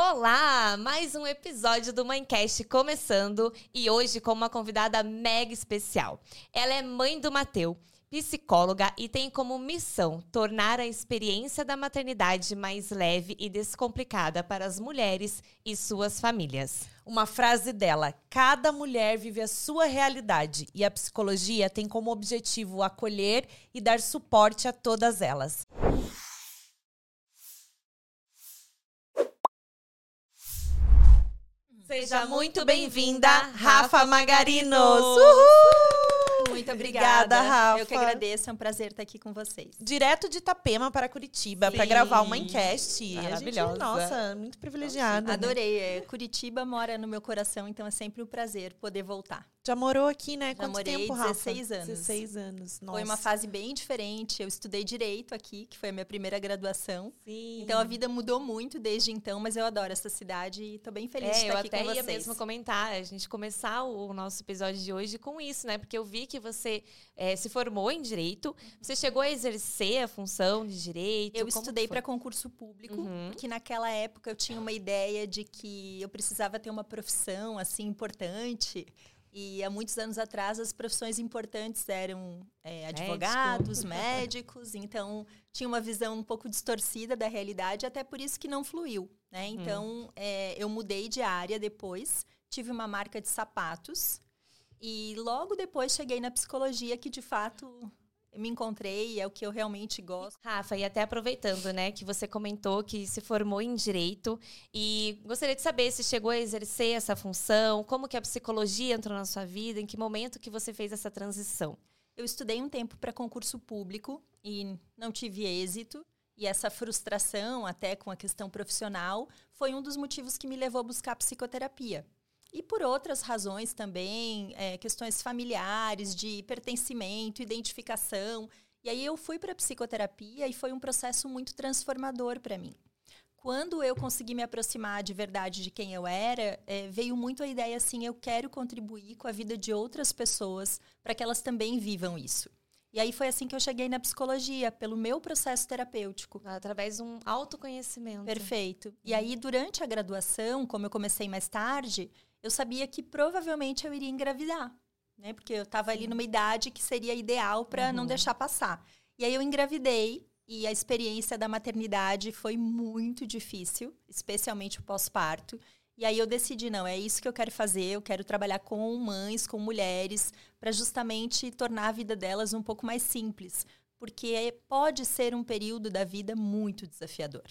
Olá! Mais um episódio do Mãecast começando e hoje com uma convidada mega especial. Ela é mãe do Mateu, psicóloga e tem como missão tornar a experiência da maternidade mais leve e descomplicada para as mulheres e suas famílias. Uma frase dela: cada mulher vive a sua realidade e a psicologia tem como objetivo acolher e dar suporte a todas elas. Seja muito bem-vinda, Rafa Magarinos! Uhul! Muito obrigada, Obrigada, Rafa. Eu que agradeço, é um prazer estar aqui com vocês. Direto de Itapema para Curitiba para gravar uma enquete. A gente, Maravilhosa. nossa, muito privilegiada. né? Adorei. é, Curitiba mora no meu coração, então é sempre um prazer poder voltar. Já morou aqui, né? Já Quanto morei tempo, Rafa? 16 anos. 16 anos. Nossa. Foi uma fase bem diferente. Eu estudei direito aqui, que foi a minha primeira graduação. Sim. Então a vida mudou muito desde então, mas eu adoro essa cidade e estou bem feliz de É, eu estar aqui até com ia vocês. mesmo comentar, a gente começar o nosso episódio de hoje com isso, né? Porque eu vi que você é, se formou em Direito, você chegou a exercer a função de Direito. Eu estudei para concurso público, Uhum. porque naquela época eu tinha uma ideia de que eu precisava ter uma profissão assim importante. E há muitos anos atrás as profissões importantes eram é, advogados, médicos, então tinha uma visão um pouco distorcida da realidade, até por isso que não fluiu. Né? Então é, eu mudei de área depois, tive uma marca de sapatos e logo depois cheguei na psicologia, que de fato me encontrei, é o que eu realmente gosto. Rafa, e até aproveitando, né, que você comentou que se formou em direito e gostaria de saber se chegou a exercer essa função, como que a psicologia entrou na sua vida, em que momento que você fez essa transição. Eu estudei um tempo para concurso público e não tive êxito. E essa frustração, até com a questão profissional, foi um dos motivos que me levou a buscar psicoterapia. E por outras razões também, é, questões familiares, de pertencimento, identificação. E aí eu fui para a psicoterapia e foi um processo muito transformador para mim. Quando eu consegui me aproximar de verdade de quem eu era, é, veio muito a ideia assim: eu quero contribuir com a vida de outras pessoas para que elas também vivam isso. E aí foi assim que eu cheguei na psicologia, pelo meu processo terapêutico. Através de um autoconhecimento. Perfeito. E aí, durante a graduação, como eu comecei mais tarde, eu sabia que provavelmente eu iria engravidar, né? Porque eu estava ali numa idade que seria ideal para não deixar passar. E aí eu engravidei e a experiência da maternidade foi muito difícil, especialmente o pós-parto. E aí eu decidi, não, é isso que eu quero fazer, eu quero trabalhar com mães, com mulheres, para justamente tornar a vida delas um pouco mais simples, porque pode ser um período da vida muito desafiador.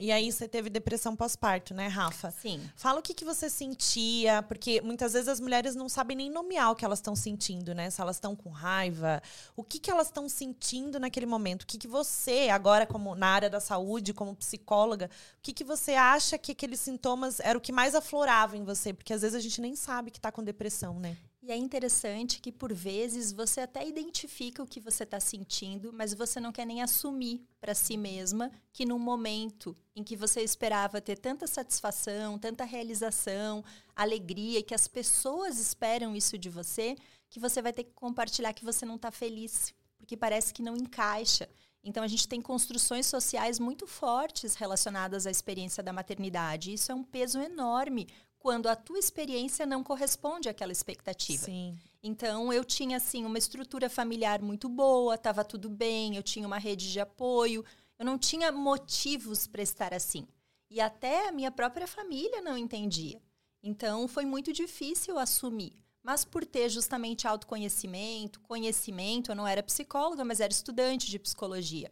E aí você teve depressão pós-parto, né, Rafa? Sim. Fala o que, que você sentia, porque muitas vezes as mulheres não sabem nem nomear o que elas estão sentindo, né? Se elas estão com raiva, o que, que elas estão sentindo naquele momento. O que, que você, agora, como na área da saúde, como psicóloga, o que, que você acha que aqueles sintomas era o que mais aflorava em você? Porque às vezes a gente nem sabe que tá com depressão, né? E é interessante que, por vezes, você até identifica o que você está sentindo, mas você não quer nem assumir para si mesma que, num momento em que você esperava ter tanta satisfação, tanta realização, alegria, e que as pessoas esperam isso de você, que você vai ter que compartilhar que você não está feliz, porque parece que não encaixa. Então, a gente tem construções sociais muito fortes relacionadas à experiência da maternidade. Isso é um peso enorme quando a tua experiência não corresponde àquela expectativa. Sim. Então, eu tinha, assim, uma estrutura familiar muito boa, estava tudo bem, eu tinha uma rede de apoio, eu não tinha motivos para estar assim. E até a minha própria família não entendia. Então, foi muito difícil assumir. Mas por ter justamente autoconhecimento, conhecimento, eu não era psicóloga, mas era estudante de psicologia.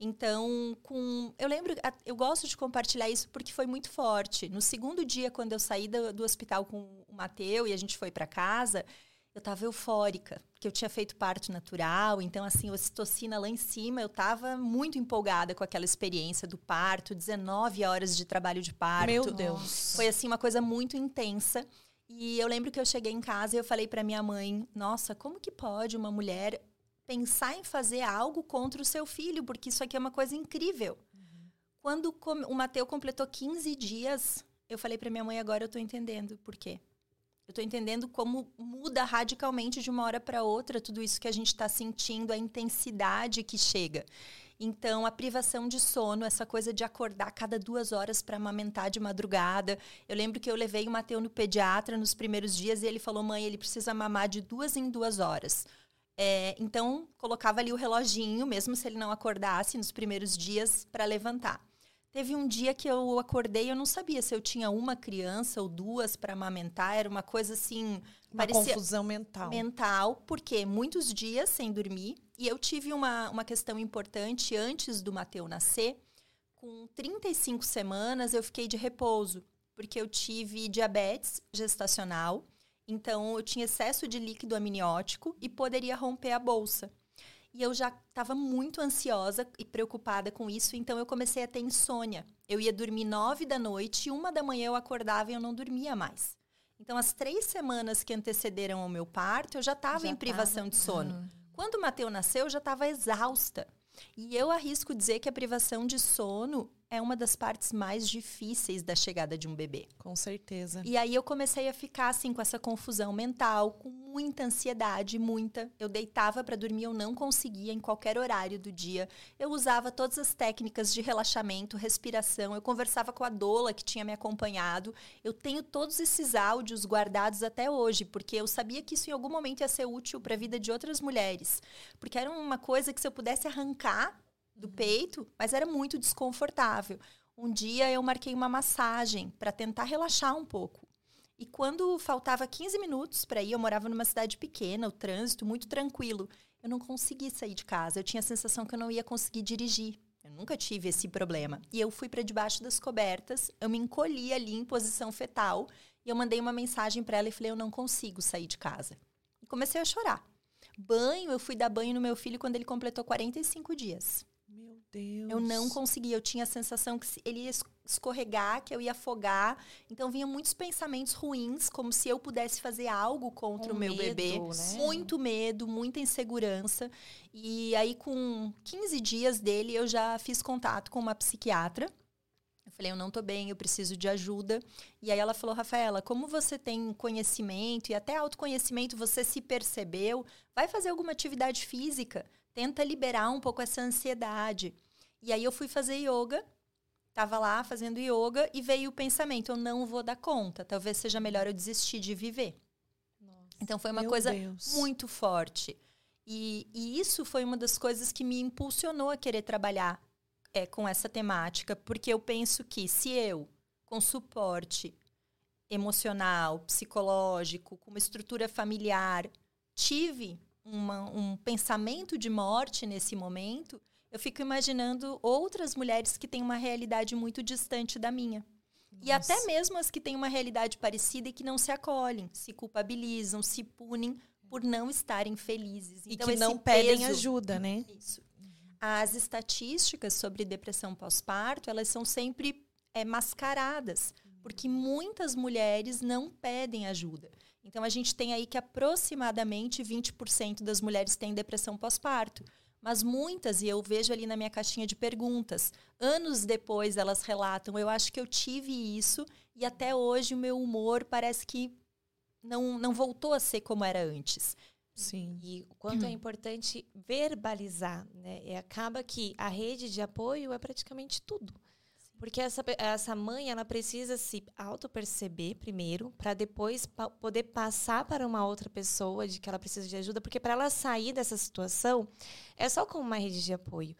Então, com, eu lembro, eu gosto de compartilhar isso porque foi muito forte. No segundo dia, quando eu saí do, do hospital com o Mateu e a gente foi para casa, eu estava eufórica, porque eu tinha feito parto natural, então assim, ocitocina lá em cima, eu estava muito empolgada com aquela experiência do parto, 19 horas de trabalho de parto. Meu Deus. Foi assim uma coisa muito intensa. E eu lembro que eu cheguei em casa e eu falei para minha mãe: "Nossa, como que pode uma mulher pensar em fazer algo contra o seu filho, porque isso aqui é uma coisa incrível?" Quando com- o Mateu completou 15 dias, eu falei para minha mãe: "Agora eu tô entendendo por quê." Eu tô entendendo como muda radicalmente de uma hora para outra tudo isso que a gente está sentindo, a intensidade que chega. Então, a privação de sono, essa coisa de acordar cada duas horas para amamentar de madrugada. Eu lembro que eu levei o Mateu no pediatra nos primeiros dias e ele falou: mãe, ele precisa mamar de duas em duas horas. É, então, colocava ali o reloginho, mesmo se ele não acordasse nos primeiros dias, para levantar. Teve um dia que eu acordei e eu não sabia se eu tinha uma criança ou duas para amamentar. Era uma coisa assim. Uma confusão mental. Mental, porque muitos dias sem dormir. E eu tive uma, uma questão importante antes do Mateu nascer. Com 35 semanas, eu fiquei de repouso, porque eu tive diabetes gestacional. Então, eu tinha excesso de líquido amniótico e poderia romper a bolsa. E eu já estava muito ansiosa e preocupada com isso, então eu comecei a ter insônia. Eu ia dormir nove da noite e uma da manhã eu acordava e eu não dormia mais. Então, as três semanas que antecederam ao meu parto, eu já estava em privação tava... de sono. Uhum. Quando o Mateu nasceu, eu já estava exausta. E eu arrisco dizer que a privação de sono é uma das partes mais difíceis da chegada de um bebê. Com certeza. E aí eu comecei a ficar assim com essa confusão mental, com muita ansiedade, muita. Eu deitava para dormir, eu não conseguia em qualquer horário do dia. Eu usava todas as técnicas de relaxamento, respiração. Eu conversava com a doula que tinha me acompanhado. Eu tenho todos esses áudios guardados até hoje, porque eu sabia que isso em algum momento ia ser útil para a vida de outras mulheres, porque era uma coisa que se eu pudesse arrancar do peito, mas era muito desconfortável. Um dia eu marquei uma massagem para tentar relaxar um pouco. E quando faltava 15 minutos para ir, eu morava numa cidade pequena, o trânsito muito tranquilo. Eu não consegui sair de casa. Eu tinha a sensação que eu não ia conseguir dirigir. Eu nunca tive esse problema. E eu fui para debaixo das cobertas, eu me encolhi ali em posição fetal e eu mandei uma mensagem para ela e falei: "Eu não consigo sair de casa". E comecei a chorar. Banho, eu fui dar banho no meu filho quando ele completou 45 dias. Deus. Eu não conseguia, eu tinha a sensação que ele ia escorregar, que eu ia afogar. Então vinha muitos pensamentos ruins, como se eu pudesse fazer algo contra Com o meu medo, bebê. Né? Muito medo, muita insegurança. E aí com 15 dias dele eu já fiz contato com uma psiquiatra. Eu falei, eu não tô bem, eu preciso de ajuda. E aí ela falou, Rafaela, como você tem conhecimento e até autoconhecimento, você se percebeu, vai fazer alguma atividade física tenta liberar um pouco essa ansiedade. E aí eu fui fazer yoga, tava lá fazendo yoga e veio o pensamento: eu não vou dar conta, talvez seja melhor eu desistir de viver. Nossa, então foi uma coisa Deus. muito forte. E, e, isso foi uma das coisas que me impulsionou a querer trabalhar é, com essa temática, porque eu penso que se eu, com suporte emocional, psicológico, com uma estrutura familiar, tive uma, um pensamento de morte nesse momento, eu fico imaginando outras mulheres que têm uma realidade muito distante da minha. Nossa. E até mesmo as que têm uma realidade parecida e que não se acolhem, se culpabilizam, se punem por não estarem felizes. E então, que não pedem peso, ajuda, né? Isso. As estatísticas sobre depressão pós-parto, elas são sempre é, mascaradas, porque muitas mulheres não pedem ajuda. Então, a gente tem aí que aproximadamente 20% das mulheres têm depressão pós-parto. Mas muitas, e eu vejo ali na minha caixinha de perguntas, anos depois elas relatam: eu acho que eu tive isso e até hoje o meu humor parece que não, não voltou a ser como era antes. Sim. E o quanto é importante verbalizar, né? E acaba que a rede de apoio é praticamente tudo. Porque essa, essa mãe, ela precisa se auto-perceber primeiro, para depois pa poder passar para uma outra pessoa de que ela precisa de ajuda. Porque para ela sair dessa situação, é só com uma rede de apoio.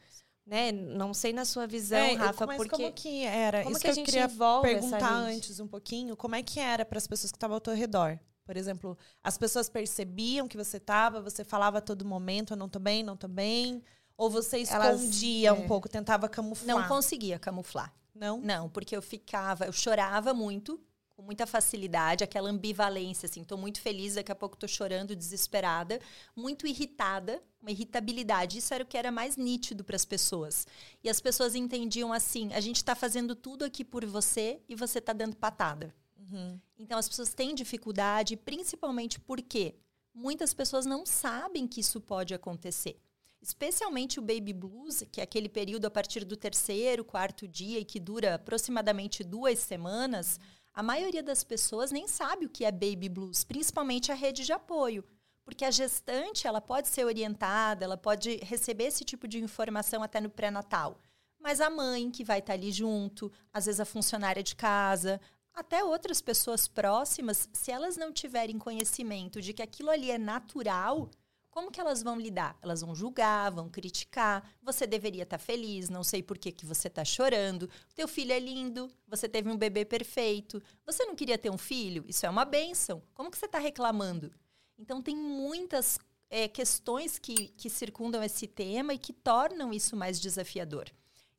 Né? Não sei na sua visão, é, Rafa, mas porque como que era? Como Isso que, a eu gente queria perguntar antes um pouquinho, como é que era para as pessoas que estavam ao teu redor? Por exemplo, as pessoas percebiam que você estava, você falava a todo momento, eu não tô bem, não tô bem, ou você escondia Elas, um é. pouco, tentava camuflar? Não conseguia camuflar. Não? Não, porque eu ficava, eu chorava muito, com muita facilidade, aquela ambivalência, assim, tô muito feliz, daqui a pouco tô chorando, desesperada, muito irritada, uma irritabilidade. Isso era o que era mais nítido para as pessoas. E as pessoas entendiam assim: a gente está fazendo tudo aqui por você e você está dando patada. Uhum. Então as pessoas têm dificuldade, principalmente porque muitas pessoas não sabem que isso pode acontecer. Especialmente o baby blues, que é aquele período a partir do terceiro, quarto dia e que dura aproximadamente duas semanas, a maioria das pessoas nem sabe o que é baby blues, principalmente a rede de apoio. Porque a gestante, ela pode ser orientada, ela pode receber esse tipo de informação até no pré-natal. Mas a mãe que vai estar ali junto, às vezes a funcionária de casa, até outras pessoas próximas, se elas não tiverem conhecimento de que aquilo ali é natural, como que elas vão lidar? Elas vão julgar, vão criticar. Você deveria estar feliz, não sei por que, que você está chorando. Teu filho é lindo, você teve um bebê perfeito. Você não queria ter um filho? Isso é uma benção. Como que você está reclamando? Então, tem muitas é, questões que, que circundam esse tema e que tornam isso mais desafiador.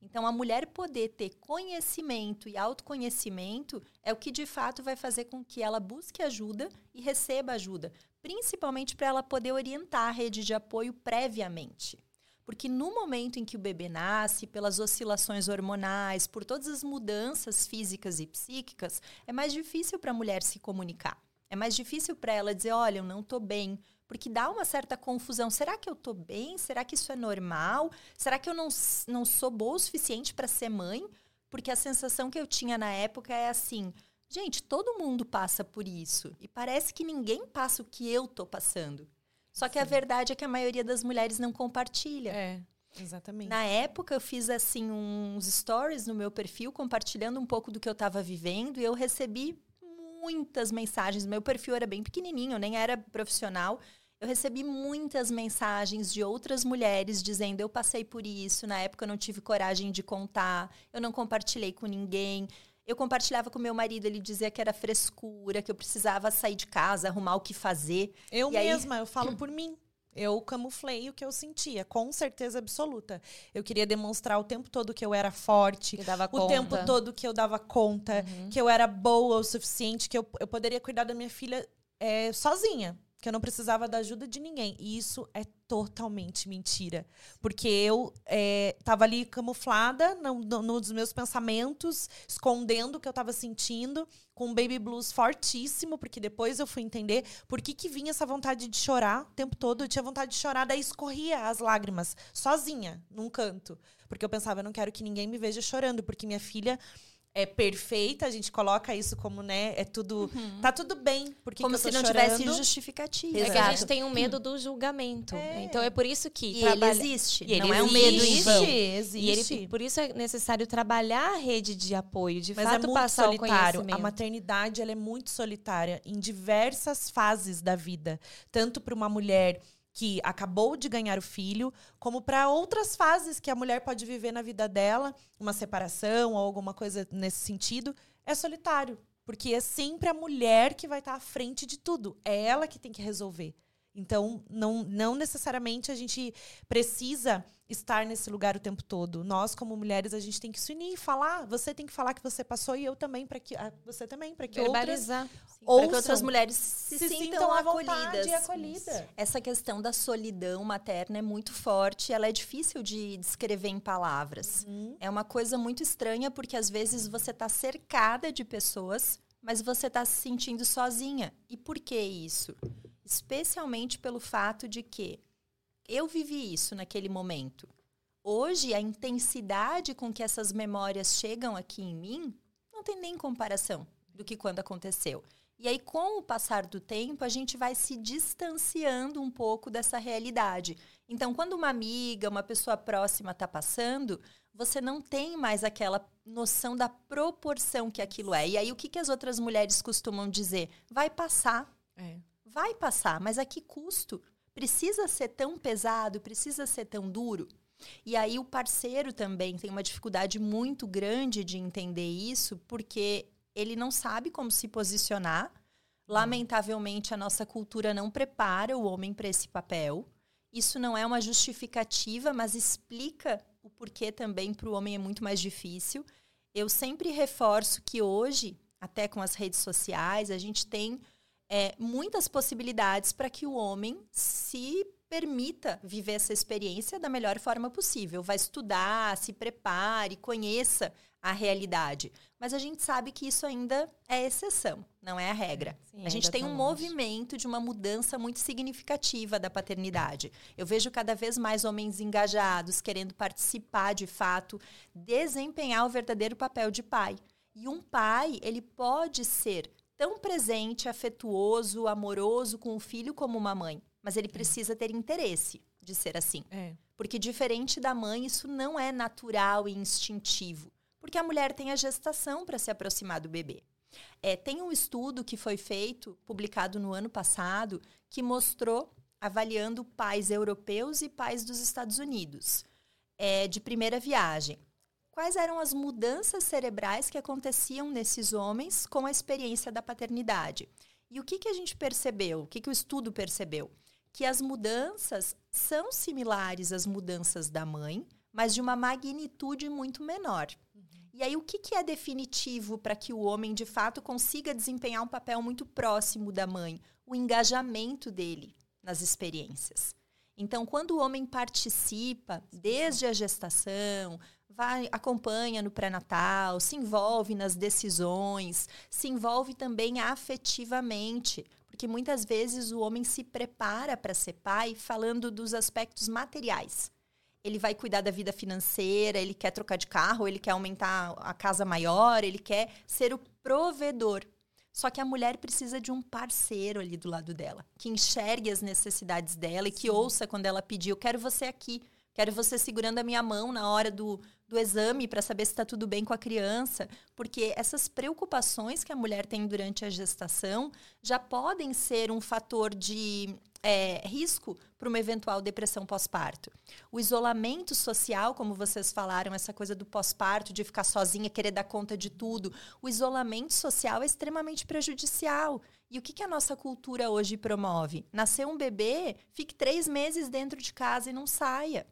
Então, a mulher poder ter conhecimento e autoconhecimento é o que de fato vai fazer com que ela busque ajuda e receba ajuda, principalmente para ela poder orientar a rede de apoio previamente. Porque no momento em que o bebê nasce, pelas oscilações hormonais, por todas as mudanças físicas e psíquicas, é mais difícil para a mulher se comunicar. É mais difícil para ela dizer: olha, eu não estou bem. Porque dá uma certa confusão. Será que eu estou bem? Será que isso é normal? Será que eu não, não sou boa o suficiente para ser mãe? Porque a sensação que eu tinha na época é assim: gente, todo mundo passa por isso. E parece que ninguém passa o que eu estou passando. Só que Sim. a verdade é que a maioria das mulheres não compartilha. É. Exatamente. Na época, eu fiz assim uns stories no meu perfil compartilhando um pouco do que eu estava vivendo e eu recebi muitas mensagens. Meu perfil era bem pequenininho, nem era profissional. Eu recebi muitas mensagens de outras mulheres dizendo: eu passei por isso, na época eu não tive coragem de contar, eu não compartilhei com ninguém. Eu compartilhava com meu marido, ele dizia que era frescura, que eu precisava sair de casa, arrumar o que fazer. Eu e mesma, aí... eu falo por mim. Eu camuflei o que eu sentia, com certeza absoluta. Eu queria demonstrar o tempo todo que eu era forte, que dava o conta. tempo todo que eu dava conta, uhum. que eu era boa o suficiente, que eu, eu poderia cuidar da minha filha é, sozinha que eu não precisava da ajuda de ninguém. E isso é totalmente mentira. Porque eu estava é, ali camuflada no, no, nos meus pensamentos, escondendo o que eu estava sentindo, com um baby blues fortíssimo, porque depois eu fui entender por que, que vinha essa vontade de chorar o tempo todo. Eu tinha vontade de chorar, daí escorria as lágrimas, sozinha, num canto. Porque eu pensava, eu não quero que ninguém me veja chorando, porque minha filha é perfeita, a gente coloca isso como, né, é tudo, uhum. tá tudo bem, porque como se não chorando. tivesse justificativa. É que a gente tem um medo do julgamento. É. Então é por isso que e trabalha... ele existe, e não ele é um medo vão. Existe. E ele, por isso é necessário trabalhar a rede de apoio, de Mas fato é muito passar solitário. o conhecimento. A maternidade ela é muito solitária em diversas fases da vida, tanto para uma mulher que acabou de ganhar o filho, como para outras fases que a mulher pode viver na vida dela, uma separação ou alguma coisa nesse sentido, é solitário. Porque é sempre a mulher que vai estar à frente de tudo. É ela que tem que resolver. Então, não, não necessariamente a gente precisa estar nesse lugar o tempo todo. Nós, como mulheres, a gente tem que se unir e falar. Você tem que falar que você passou e eu também, para que você também, para que outras ouçam, que outras mulheres se, se sintam, sintam acolhidas. E acolhida. Essa questão da solidão materna é muito forte, ela é difícil de descrever em palavras. Uhum. É uma coisa muito estranha porque às vezes você está cercada de pessoas, mas você está se sentindo sozinha. E por que isso? Especialmente pelo fato de que eu vivi isso naquele momento. Hoje, a intensidade com que essas memórias chegam aqui em mim não tem nem comparação do que quando aconteceu. E aí, com o passar do tempo, a gente vai se distanciando um pouco dessa realidade. Então, quando uma amiga, uma pessoa próxima está passando, você não tem mais aquela noção da proporção que aquilo é. E aí, o que, que as outras mulheres costumam dizer? Vai passar. É. Vai passar, mas a que custo? precisa ser tão pesado, precisa ser tão duro. E aí o parceiro também tem uma dificuldade muito grande de entender isso, porque ele não sabe como se posicionar. Lamentavelmente, a nossa cultura não prepara o homem para esse papel. Isso não é uma justificativa, mas explica o porquê também para o homem é muito mais difícil. Eu sempre reforço que hoje, até com as redes sociais, a gente tem é, muitas possibilidades para que o homem se permita viver essa experiência da melhor forma possível. Vai estudar, se prepare, conheça a realidade. Mas a gente sabe que isso ainda é exceção, não é a regra. Sim, a gente tem um movimento de uma mudança muito significativa da paternidade. Eu vejo cada vez mais homens engajados, querendo participar de fato, desempenhar o verdadeiro papel de pai. E um pai, ele pode ser tão presente, afetuoso, amoroso com o filho como uma mãe. mas ele precisa ter interesse de ser assim. É. Porque diferente da mãe, isso não é natural e instintivo. Porque a mulher tem a gestação para se aproximar do bebê. É, tem um estudo que foi feito, publicado no ano passado, que mostrou, avaliando pais europeus e pais dos Estados Unidos, é, de primeira viagem. Quais eram as mudanças cerebrais que aconteciam nesses homens com a experiência da paternidade? E o que, que a gente percebeu? O que, que o estudo percebeu? Que as mudanças são similares às mudanças da mãe, mas de uma magnitude muito menor. E aí, o que, que é definitivo para que o homem, de fato, consiga desempenhar um papel muito próximo da mãe? O engajamento dele nas experiências. Então, quando o homem participa desde a gestação, vai acompanha no pré-natal, se envolve nas decisões, se envolve também afetivamente, porque muitas vezes o homem se prepara para ser pai falando dos aspectos materiais ele vai cuidar da vida financeira, ele quer trocar de carro, ele quer aumentar a casa maior, ele quer ser o provedor. Só que a mulher precisa de um parceiro ali do lado dela, que enxergue as necessidades dela e que ouça quando ela pedir: Eu quero você aqui, quero você segurando a minha mão na hora do, do exame para saber se está tudo bem com a criança. Porque essas preocupações que a mulher tem durante a gestação já podem ser um fator de é, risco para uma eventual depressão pós-parto. O isolamento social, como vocês falaram, essa coisa do pós-parto, de ficar sozinha, querer dar conta de tudo, o isolamento social é extremamente prejudicial. E o que, que a nossa cultura hoje promove? Nasceu um bebê, fique três meses dentro de casa e não saia.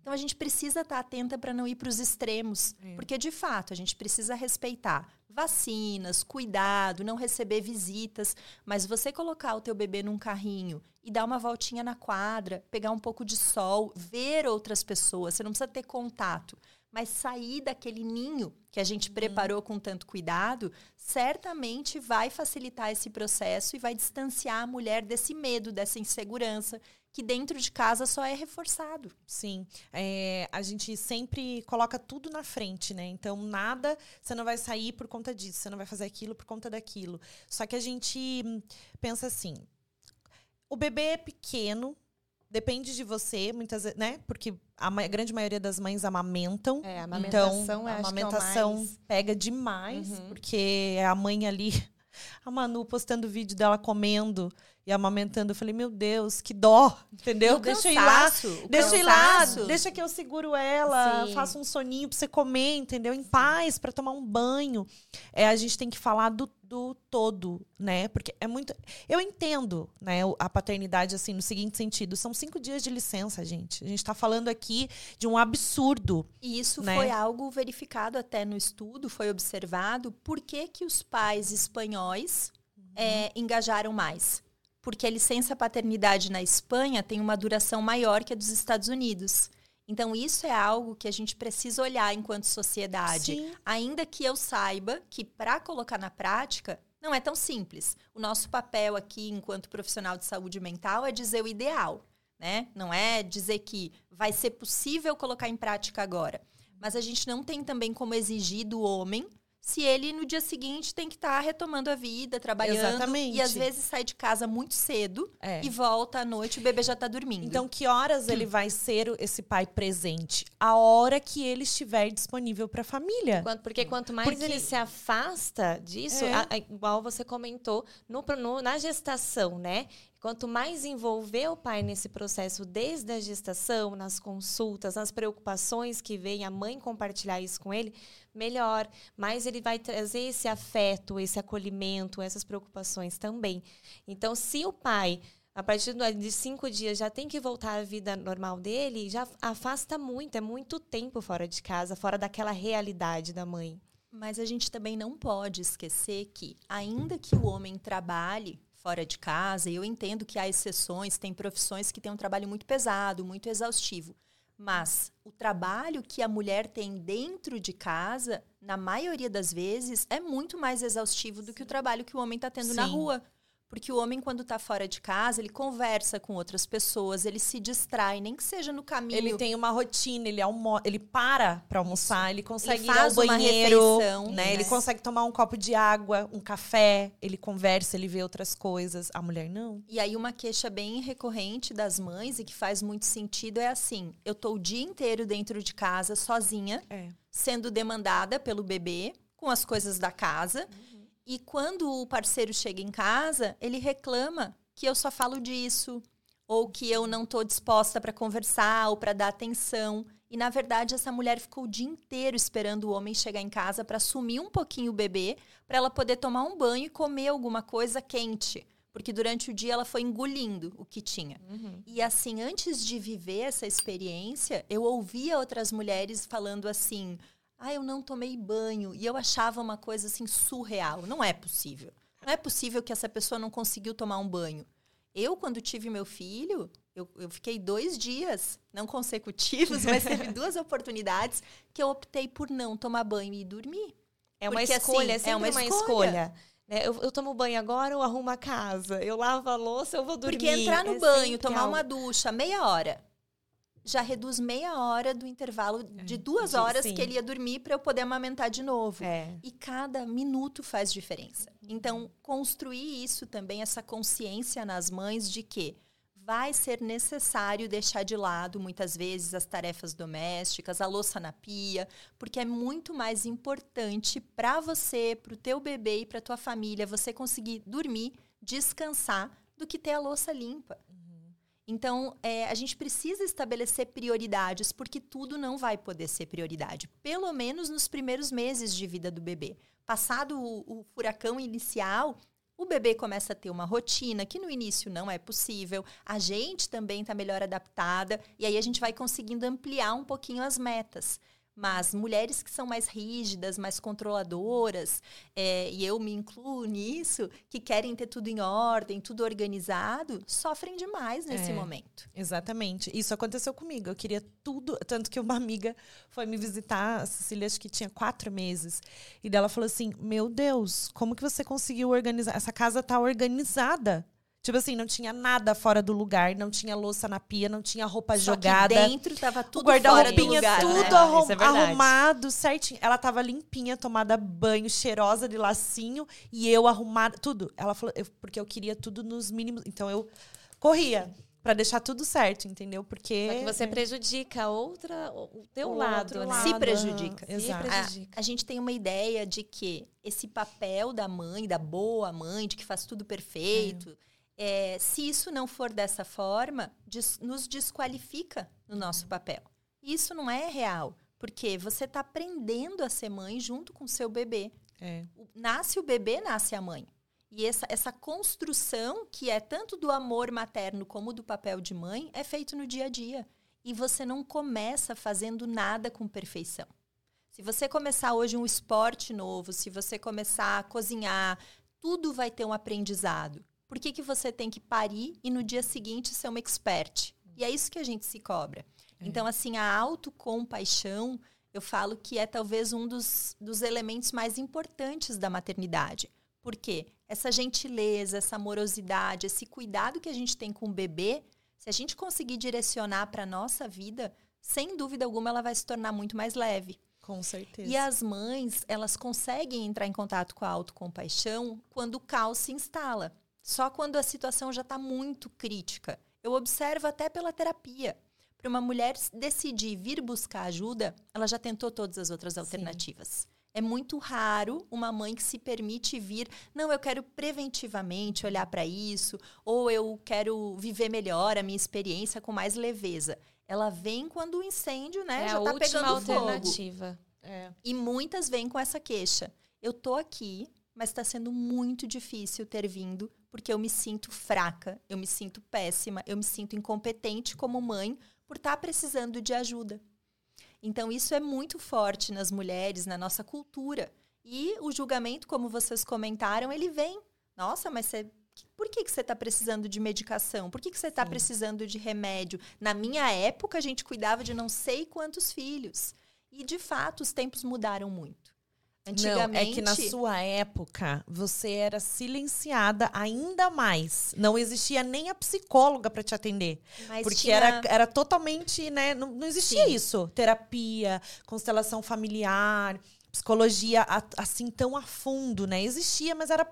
Então a gente precisa estar atenta para não ir para os extremos, é. porque de fato a gente precisa respeitar vacinas, cuidado, não receber visitas, mas você colocar o teu bebê num carrinho e dar uma voltinha na quadra, pegar um pouco de sol, ver outras pessoas, você não precisa ter contato, mas sair daquele ninho que a gente uhum. preparou com tanto cuidado, certamente vai facilitar esse processo e vai distanciar a mulher desse medo, dessa insegurança que dentro de casa só é reforçado. Sim. É, a gente sempre coloca tudo na frente, né? Então, nada, você não vai sair por conta disso, você não vai fazer aquilo por conta daquilo. Só que a gente pensa assim: o bebê é pequeno, depende de você, muitas vezes, né? Porque a, grande maioria das mães amamentam. É, a amamentação, então, a amamentação é mais... pega demais, uhum. porque é a mãe ali. A Manu postando vídeo dela comendo e amamentando. Eu falei, meu Deus, que dó, entendeu? deixa eu ir lá. Deixa eu ir lá, deixa que eu seguro ela, Sim. faço um soninho pra você comer, entendeu? Em paz, para tomar um banho. É, a gente tem que falar do, do todo, né? Porque é muito. Eu entendo, né, a paternidade, assim, no seguinte sentido: são cinco dias de licença, gente. A gente tá falando aqui de um absurdo. E isso né? foi algo verificado até no estudo, foi observado. Por que, que os pais espanhóis uhum. é, engajaram mais? Porque a licença paternidade na Espanha tem uma duração maior que a dos Estados Unidos. Então, isso é algo que a gente precisa olhar enquanto sociedade. Sim. Ainda que eu saiba que, para colocar na prática, não é tão simples. O nosso papel aqui, enquanto profissional de saúde mental, é dizer o ideal. Né? Não é dizer que vai ser possível colocar em prática agora. Mas a gente não tem também como exigir do homem se ele no dia seguinte tem que estar tá retomando a vida, trabalhando. Exatamente. E às vezes sai de casa muito cedo é. e volta à noite, o bebê já está dormindo. Então, que horas ele vai ser esse pai presente? A hora que ele estiver disponível para a família. Porque quanto mais Porque... ele se afasta disso, é. a, a, igual você comentou, no, no, na gestação, né? Quanto mais envolver o pai nesse processo desde a gestação, nas consultas, nas preocupações que vem a mãe compartilhar isso com ele, melhor. Mais ele vai trazer esse afeto, esse acolhimento, essas preocupações também. Então, se o pai a partir de cinco dias já tem que voltar à vida normal dele, já afasta muito, é muito tempo fora de casa, fora daquela realidade da mãe. Mas a gente também não pode esquecer que, ainda que o homem trabalhe fora de casa. E eu entendo que há exceções, tem profissões que têm um trabalho muito pesado, muito exaustivo. Mas o trabalho que a mulher tem dentro de casa, na maioria das vezes, é muito mais exaustivo do que o trabalho que o homem está tendo Sim. na rua. Porque o homem, quando está fora de casa, ele conversa com outras pessoas, ele se distrai, nem que seja no caminho. Ele tem uma rotina, ele almo ele para para almoçar, ele consegue Ele ir ao uma banheiro, refeição, né? né? Ele consegue tomar um copo de água, um café, ele conversa, ele vê outras coisas. A mulher não. E aí uma queixa bem recorrente das mães e que faz muito sentido é assim: eu tô o dia inteiro dentro de casa sozinha, É. sendo demandada pelo bebê com as coisas da casa. E quando o parceiro chega em casa, ele reclama que eu só falo disso, ou que eu não estou disposta para conversar ou para dar atenção. E na verdade, essa mulher ficou o dia inteiro esperando o homem chegar em casa para assumir um pouquinho o bebê, para ela poder tomar um banho e comer alguma coisa quente. Porque durante o dia ela foi engolindo o que tinha. E assim, antes de viver essa experiência, eu ouvia outras mulheres falando assim: ah, eu não tomei banho. E eu achava uma coisa assim surreal. Não é possível. Não é possível que essa pessoa não conseguiu tomar um banho. Eu, quando tive meu filho, eu, eu fiquei dois dias, não consecutivos, mas teve duas oportunidades que eu optei por não tomar banho e dormir. É uma Porque, assim, escolha, é é sempre uma uma, escolha. escolha. né? Eu, eu tomo banho agora ou arrumo a casa? Eu lavo a louça, eu vou dormir. Porque entrar no É banho, tomar algo- uma ducha, meia hora, já reduz meia hora do intervalo de duas horas sim. que ele ia dormir para eu poder amamentar de novo. É. E cada minuto faz diferença. Então, construir isso também, essa consciência nas mães de que vai ser necessário deixar de lado, muitas vezes, as tarefas domésticas, a louça na pia, porque é muito mais importante para você, para o teu bebê e para tua família, você conseguir dormir, descansar, do que ter a louça limpa. Então, é, a gente precisa estabelecer prioridades, porque tudo não vai poder ser prioridade. Pelo menos nos primeiros meses de vida do bebê. Passado o, o furacão inicial, o bebê começa a ter uma rotina que no início não é possível. A gente também está melhor adaptada. E aí a gente vai conseguindo ampliar um pouquinho as metas. Mas mulheres que são mais rígidas, mais controladoras, é, e eu me incluo nisso, que querem ter tudo em ordem, tudo organizado, sofrem demais nesse É. momento. Exatamente. Isso aconteceu comigo. Eu queria tudo. Tanto que uma amiga foi me visitar, a Cecília, acho que tinha quatro meses. E dela falou assim: Meu Deus, como que você conseguiu organizar? Essa casa tá organizada. Tipo assim, não tinha nada fora do lugar, não tinha louça na pia, não tinha roupa Só jogada. que dentro tava tudo fora do guarda-roupinha lugar, tudo né? arrum- é arrumado, certinho. Ela tava limpinha, tomada banho, cheirosa de lacinho, e eu arrumada, tudo. Ela falou, eu- porque eu queria tudo nos mínimos. Então eu corria pra deixar tudo certo, entendeu? Porque. Só que você prejudica a outra, o teu O lado, né? Se lado, prejudica. Exato. Se A, prejudica. a gente tem uma ideia de que esse papel da mãe, da boa mãe, de que faz tudo perfeito, é, se isso não for dessa forma, des- nos desqualifica no nosso papel. Isso não é real, porque você está aprendendo a ser mãe junto com o seu bebê. É. Nasce o bebê, nasce a mãe. E essa, essa construção, que é tanto do amor materno como do papel de mãe, é feito no dia a dia. E você não começa fazendo nada com perfeição. Se você começar hoje um esporte novo, se você começar a cozinhar, tudo vai ter um aprendizado. Por que, que você tem que parir e no dia seguinte ser uma expert? E é isso que a gente se cobra. Então, assim, a autocompaixão, eu falo que é talvez um dos, dos elementos mais importantes da maternidade. Por quê? Essa gentileza, essa amorosidade, esse cuidado que a gente tem com o bebê, se a gente conseguir direcionar para a nossa vida, sem dúvida alguma ela vai se tornar muito mais leve. Com certeza. E as mães, elas conseguem entrar em contato com a autocompaixão quando o caos se instala. Só quando a situação já está muito crítica. Eu observo até pela terapia. Para uma mulher decidir vir buscar ajuda, ela já tentou todas as outras alternativas. É muito raro uma mãe que se permite vir, não, eu quero preventivamente olhar para isso, ou eu quero viver melhor a minha experiência com mais leveza. Ela vem quando o incêndio, né, É já a está pegando fogo. alternativa. É. E muitas vêm com essa queixa. Eu tô aqui, mas está sendo muito difícil ter vindo, porque eu me sinto fraca, eu me sinto péssima, eu me sinto incompetente como mãe por estar precisando de ajuda. Então, isso é muito forte nas mulheres, na nossa cultura. E o julgamento, como vocês comentaram, ele vem. Nossa, mas você. Por que, que você está precisando de medicação? Por que, que você está precisando de remédio? Na minha época, a gente cuidava de não sei quantos filhos. E, de fato, os tempos mudaram muito. Antigamente. Não, é que na sua época você era silenciada ainda mais. Não existia nem a psicóloga para te atender. Mas porque tinha- era, era totalmente, né? Não, não existia Sim. isso. Terapia, constelação familiar, psicologia assim tão a fundo, né? Existia, mas era.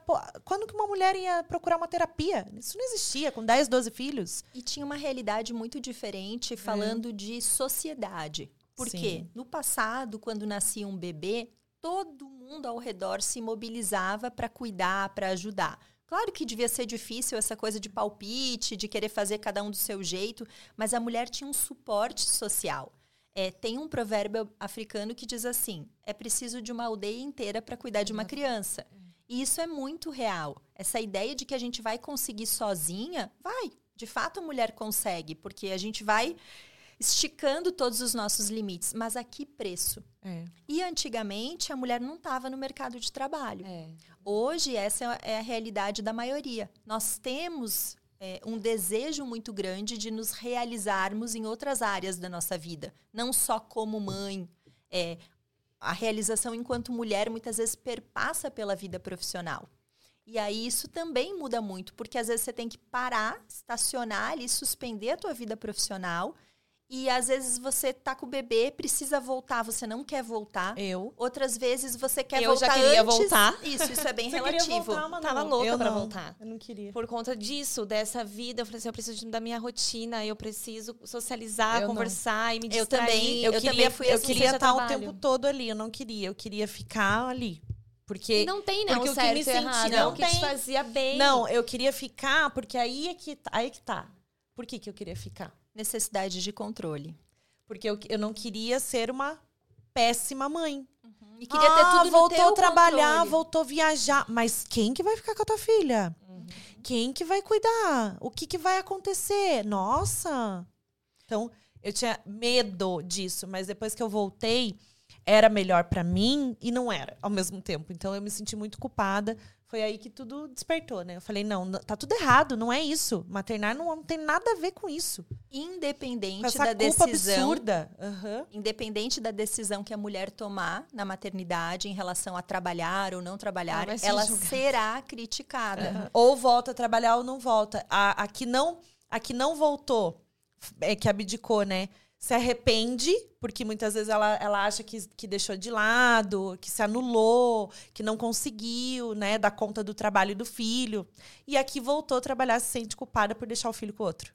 Quando que uma mulher ia procurar uma terapia? Isso não existia, com 10, 12 filhos. E tinha uma realidade muito diferente falando de sociedade. Porque Sim. no passado, quando nascia um bebê, todo mundo ao redor se mobilizava para cuidar, para ajudar. Claro que devia ser difícil essa coisa de palpite, de querer fazer cada um do seu jeito, mas a mulher tinha um suporte social. É, tem um provérbio africano que diz assim: é preciso de uma aldeia inteira para cuidar de uma criança. E isso é muito real. Essa ideia de que a gente vai conseguir sozinha, vai. De fato, a mulher consegue, porque a gente vai esticando todos os nossos limites. Mas a que preço? É. E antigamente a mulher não estava no mercado de trabalho. É. Hoje, essa é a realidade da maioria. Nós temos é, um desejo muito grande de nos realizarmos em outras áreas da nossa vida, não só como mãe. É, a realização enquanto mulher muitas vezes perpassa pela vida profissional. E aí isso também muda muito, porque às vezes você tem que parar, estacionar ali, suspender a tua vida profissional. E às vezes você tá com o bebê, precisa voltar, você não quer voltar. Eu. Outras vezes você quer Eu já voltar queria antes. voltar. Isso, isso é bem Você queria relativo. voltar, Manu? Tava louca eu pra não. voltar. Eu não queria. Por conta disso, dessa vida, eu falei assim, eu preciso da minha rotina, eu preciso socializar, Eu não. conversar e me Eu distrair. também- Eu, Eu queria, também fui eu assim, queria estar o tempo todo ali. Eu não queria. Eu queria ficar ali. Porque E não tem, né? Porque o o que certo me senti- errado. não o que te tem. fazia bem. Não, eu queria ficar porque aí é que, tá- aí é que tá. Por que, que eu queria ficar? Necessidade de controle. Porque eu, eu não queria ser uma péssima mãe. E queria ter Ah, tudo no voltou trabalhar, controle. voltou a viajar. Mas quem que vai ficar com a tua filha? Uhum. Quem que vai cuidar? O que, que vai acontecer? Nossa! Então, eu tinha medo disso, mas depois que eu voltei, era melhor pra mim e não era ao mesmo tempo. Então, eu me senti muito culpada. Foi aí que tudo despertou, né? Eu falei, não, tá tudo errado, não é isso. Maternar não, não tem nada a ver com isso. Independente Com essa da culpa decisão, absurda. Aham. independente da decisão que a mulher tomar na maternidade em relação a trabalhar ou não trabalhar, Ela ser ela julgada. será criticada. Ou volta a trabalhar ou não volta. A, a, que não, a que não voltou, é que abdicou, né? Se arrepende, porque muitas vezes ela, ela acha que, que deixou de lado, que se anulou, que não conseguiu, né, dar conta do trabalho do filho. E a que voltou a trabalhar se sente culpada por deixar o filho com o outro.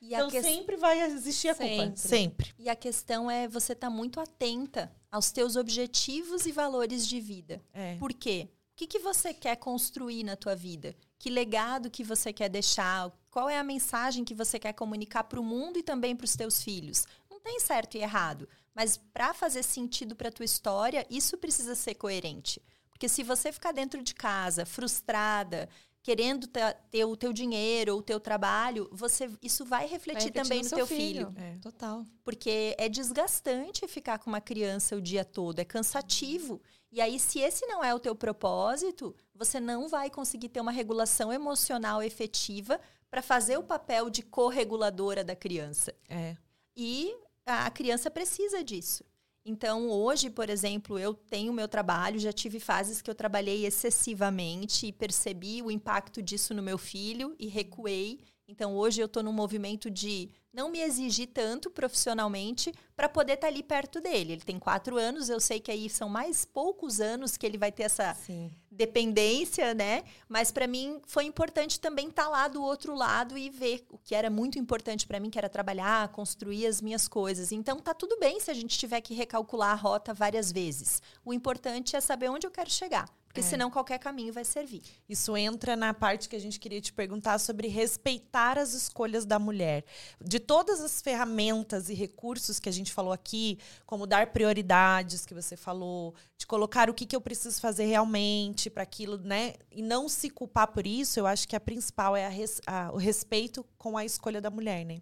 E, Então ques- sempre vai existir a culpa. Sempre. Sempre. e a questão é você estar muito atenta aos teus objetivos e valores de vida. É. Por quê? O que, que você quer construir na tua vida? Que legado que você quer deixar? Qual é a mensagem que você quer comunicar para o mundo e também para os teus filhos? Não tem certo e errado, mas para fazer sentido para tua história, isso precisa ser coerente. Porque se você ficar dentro de casa, frustrada, querendo ter o teu dinheiro ou o teu trabalho, você isso vai Vai refletir refletir também no, seu teu filho. É. Total. Porque é desgastante ficar com uma criança o dia todo, é cansativo. E aí, se esse não é o teu propósito, você não vai conseguir ter uma regulação emocional efetiva para fazer o papel de correguladora da criança. É. E a criança precisa disso. Então, hoje, por exemplo, eu tenho meu trabalho, já tive fases que eu trabalhei excessivamente e percebi o impacto disso no meu filho e recuei. Então, hoje eu estou num movimento de não me exigir tanto profissionalmente para poder estar ali perto dele. Ele tem quatro anos, eu sei que aí são mais poucos anos que ele vai ter essa Sim. dependência, né? Mas para mim foi importante também estar lá do outro lado e ver o que era muito importante para mim, que era trabalhar, construir as minhas coisas. Então tá tudo bem se a gente tiver que recalcular a rota várias vezes. O importante é saber onde eu quero chegar, porque É. senão qualquer caminho vai servir. Isso entra na parte que a gente queria te perguntar sobre respeitar as escolhas da mulher. De todas as ferramentas e recursos que a gente falou aqui, como dar prioridades, que você falou, de colocar o que, que eu preciso fazer realmente para aquilo, né? E não se culpar por isso, eu acho que a principal é a res- a- o respeito com a escolha da mulher, né?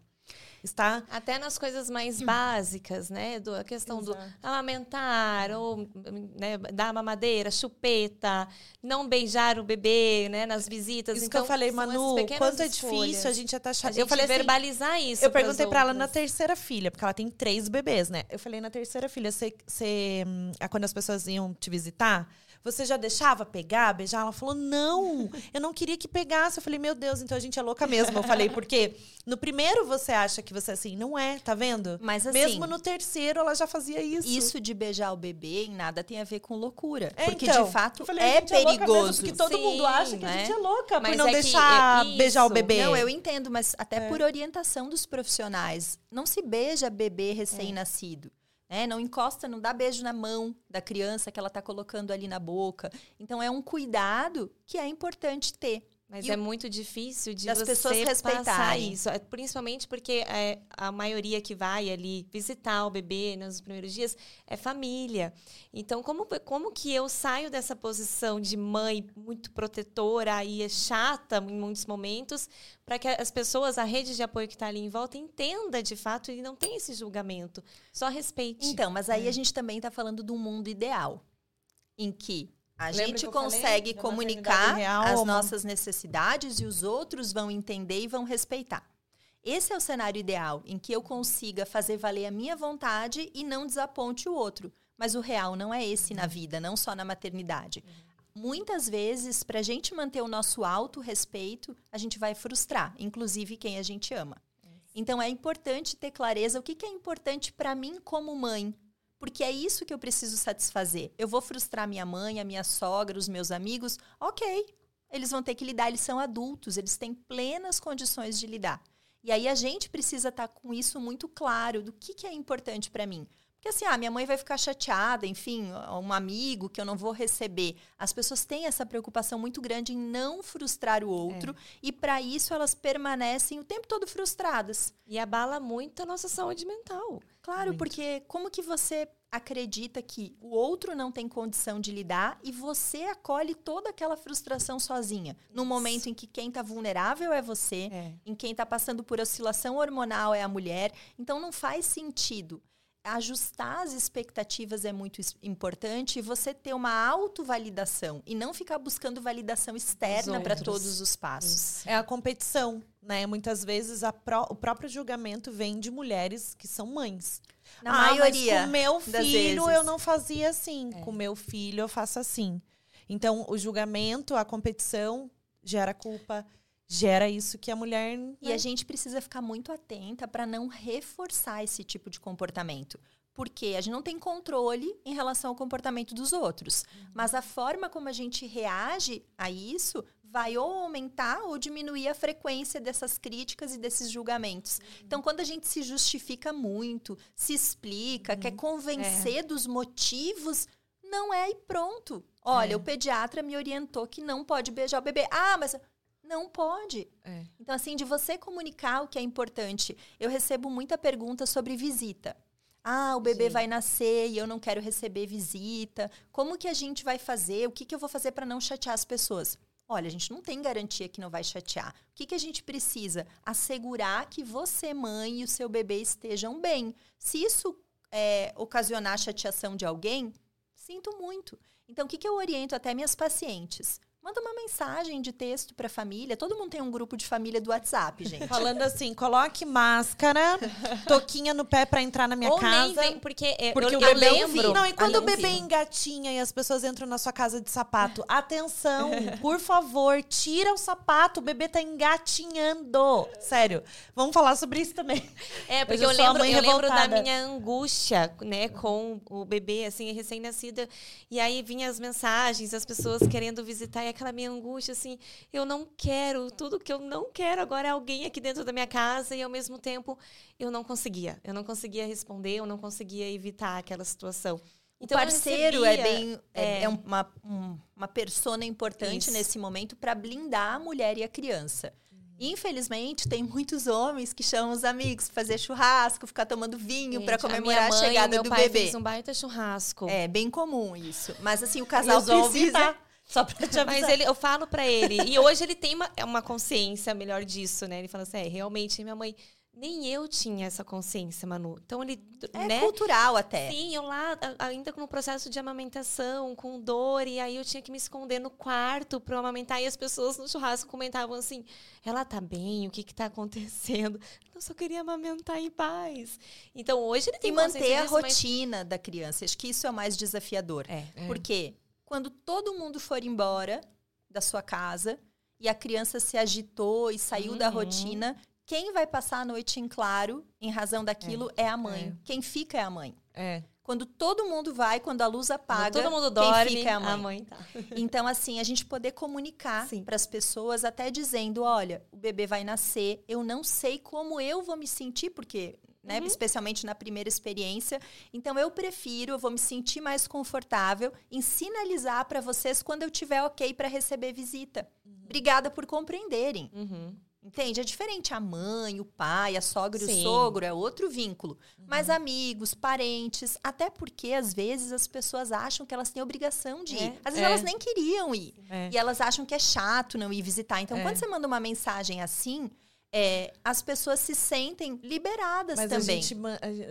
Está Até nas coisas mais básicas, né? Do, a questão do Exato. amamentar, ou né, dar mamadeira, chupeta, não beijar o bebê, né? Nas visitas. Isso então, que eu falei, Manu, quanto é difícil a gente é taxado. Eu falei assim, verbalizar isso. Eu perguntei pra ela na terceira filha, porque ela tem três bebês, né? Eu falei, na terceira filha, você, você, hum, quando as pessoas iam te visitar, você já deixava pegar, beijar? Ela falou, não, eu não queria que pegasse. Eu falei, meu Deus, então a gente é louca mesmo. Eu falei, porque no primeiro você acha que você é assim, não é, tá vendo? Mas assim, Mesmo no terceiro ela já fazia isso. isso de beijar o bebê em nada tem a ver com loucura. É, porque então, de fato falei, a é perigoso. porque todo Sim, mundo acha que a né? gente é louca Mas por não é que, deixar é, beijar o bebê. Não, eu entendo, mas até É. por orientação dos profissionais. Não se beija bebê recém-nascido. Né? Não encosta, não dá beijo na mão da criança que ela está colocando ali na boca. Então é um cuidado que é importante ter. Mas E é o- muito difícil de você pessoas respeitarem. isso. É, Principalmente porque é, a maioria que vai ali visitar o bebê nos primeiros dias é família. Então, como, como que eu saio dessa posição de mãe muito protetora e é chata em muitos momentos para que as pessoas, a rede de apoio que está ali em volta, entenda de fato e não tenha esse julgamento. Só respeite. Então, mas aí a gente também está falando de um mundo ideal, em que a Lembra gente consegue comunicar real, as uma- nossas necessidades e os outros vão entender e vão respeitar. Esse é o cenário ideal, em que eu consiga fazer valer a minha vontade e não desaponte o outro. Mas o real não é esse na vida, não só na maternidade. Muitas vezes, para a gente manter o nosso auto-respeito, a gente vai frustrar, inclusive quem a gente ama. Então é importante ter clareza o que, que é importante para mim como mãe. Porque é isso que eu preciso satisfazer. Eu vou frustrar minha mãe, a minha sogra, os meus amigos? Ok. Eles vão ter que lidar, eles são adultos, eles têm plenas condições de lidar. E aí a gente precisa estar com isso muito claro do que, que é importante para mim. Assim, ah, minha mãe vai ficar chateada, enfim, um amigo que eu não vou receber. As pessoas têm essa preocupação muito grande em não frustrar o outro e para isso elas permanecem o tempo todo frustradas. E abala muito a nossa saúde mental. Claro, Muito. porque como que você acredita que o outro não tem condição de lidar e você acolhe toda aquela frustração sozinha? No momento em que quem está vulnerável é você, É. em quem está passando por oscilação hormonal é a mulher. Então não faz sentido. Ajustar as expectativas é muito importante e você ter uma autovalidação e não ficar buscando validação externa para todos os passos. É a competição, né? Muitas vezes pró- o próprio julgamento vem de mulheres que são mães. Na Ah, maioria. Mas com meu filho eu não fazia assim. Com meu filho eu faço assim. Então, o julgamento, a competição gera culpa, gera isso que a mulher. E né? a gente precisa ficar muito atenta para não reforçar esse tipo de comportamento. Porque a gente não tem controle em relação ao comportamento dos outros. Mas a forma como a gente reage a isso vai ou aumentar ou diminuir a frequência dessas críticas e desses julgamentos. Então, quando a gente se justifica muito, se explica, quer convencer dos motivos, não é e pronto. Olha, É. o pediatra me orientou que não pode beijar o bebê. Ah, mas não pode. É. Então, assim, de você comunicar o que é importante. Eu recebo muita pergunta sobre visita. Ah, o bebê Sim. vai nascer e eu não quero receber visita. Como que a gente vai fazer? O que, que eu vou fazer para não chatear as pessoas? Olha, a gente não tem garantia que não vai chatear. O que, que a gente precisa? Assegurar que você, mãe, e o seu bebê estejam bem. Se isso é, ocasionar chateação de alguém, sinto muito. Então, o que, que eu oriento até minhas pacientes? Manda uma mensagem de texto para a família. Todo mundo tem um grupo de família do WhatsApp, gente. Falando assim, coloque máscara, toquinha no pé pra entrar na minha Ou casa. nem vem, porque, é, Porque eu, o eu bebê lembro. Não, e quando eu o bebê engatinha e as pessoas entram na sua casa de sapato, atenção, por favor, tira o sapato, o bebê tá engatinhando. Sério, vamos falar sobre isso também. É, porque eu eu lembro, eu lembro da minha angústia, né, com o bebê, assim, recém-nascido. E aí vinha as mensagens, as pessoas querendo visitar, e aquela minha angústia, assim, eu não quero, tudo que eu não quero agora é alguém aqui dentro da minha casa, e ao mesmo tempo eu não conseguia. Eu não conseguia responder, eu não conseguia evitar aquela situação. O Então, eu parceiro é recebia- bem é, é. é uma, um- uma persona importante Isso. nesse momento para blindar a mulher e a criança. Infelizmente, tem muitos homens que chamam os amigos fazer churrasco, ficar tomando vinho para a comemorar a, mãe, chegada meu do pai bebê. fez um baita churrasco. É bem comum isso. Mas assim, o casal precisa. Só pra te avisar. Mas ele, eu falo pra ele, e hoje ele tem uma, uma consciência melhor disso, né? Ele fala assim: é, realmente, minha mãe nem eu tinha essa consciência, Manu. Então ele, É né? cultural até. Sim, eu lá ainda no processo de amamentação, com dor, e aí eu tinha que me esconder no quarto para amamentar, e as pessoas no churrasco comentavam assim: ela tá bem, o que que tá acontecendo? Eu só queria amamentar em paz. Então hoje ele tem E manter a disso, mas- rotina da criança. Acho que isso é o mais desafiador. É. Porque quando todo mundo for embora da sua casa e a criança se agitou e saiu da Uhum. rotina, quem vai passar a noite em claro, em razão daquilo, é, a mãe. É. Quem fica é a mãe. É. Quando todo mundo vai, quando a luz Quando apaga, todo mundo quem dorme, fica é a mãe. a mãe tá. Então, assim, a gente poder comunicar para as pessoas, até dizendo: olha, o bebê vai nascer, eu não sei como eu vou me sentir, porque, né, Uhum. especialmente na primeira experiência. Então, eu prefiro, eu vou me sentir mais confortável em sinalizar para vocês quando eu tiver ok para receber visita. Obrigada por compreenderem. Uhum. Entende? É diferente a mãe, o pai, a sogra e Sim. o sogro, é outro vínculo. Mas amigos, parentes, até porque às vezes as pessoas acham que elas têm obrigação de ir. É, Às vezes é. elas nem queriam ir. É. E elas acham que é chato não ir visitar. Então, É. quando você manda uma mensagem assim, é, as pessoas se sentem liberadas Mas também. a gente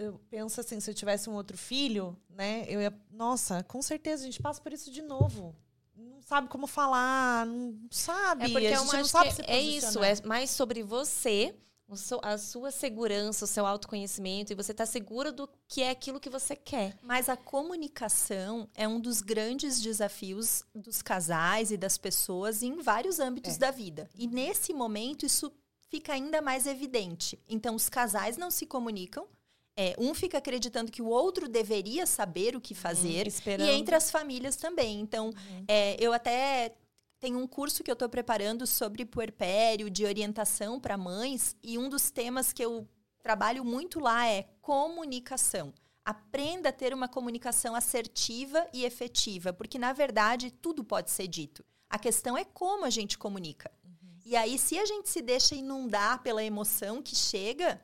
eu penso assim, se eu tivesse um outro filho, né, eu ia, nossa, com certeza a gente passa por isso de novo. Não sabe como falar, não sabe, É porque a eu gente não sabe se é isso, é mais sobre você, o seu- a sua segurança, o seu autoconhecimento, e você tá segura do que é aquilo que você quer. Mas a comunicação é um dos grandes desafios dos casais e das pessoas em vários âmbitos É. da vida. E nesse momento isso fica ainda mais evidente. Então os casais não se comunicam. é, um fica acreditando que o outro deveria saber o que fazer. esperando. E entre as famílias também. Então, é, eu até tenho um curso que eu estou preparando sobre puerpério, de orientação para mães, e um dos temas que eu trabalho muito lá é comunicação. Aprenda a ter uma comunicação assertiva e efetiva, porque na verdade tudo pode ser dito. A questão é como a gente comunica. E aí, se a gente se deixa inundar pela emoção que chega,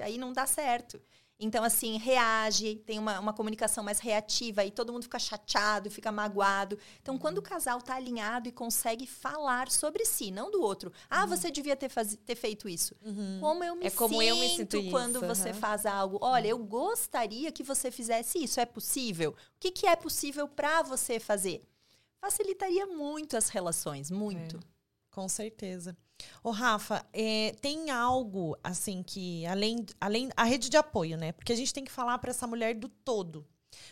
aí não dá certo. Então, assim, reage, tem uma, uma comunicação mais reativa, e todo mundo fica chateado, fica magoado. Então, quando o casal tá alinhado e consegue falar sobre si, não do outro. Ah, você devia ter, faz- ter feito isso. Como eu me É como sinto eu me sinto quando isso, você faz algo. Olha, eu gostaria que você fizesse isso. É possível? O que, que é possível para você fazer? Facilitaria muito as relações, muito. Com certeza. Ô, Rafa, é, tem algo assim que, além, além a rede de apoio, né? Porque a gente tem que falar para essa mulher do todo.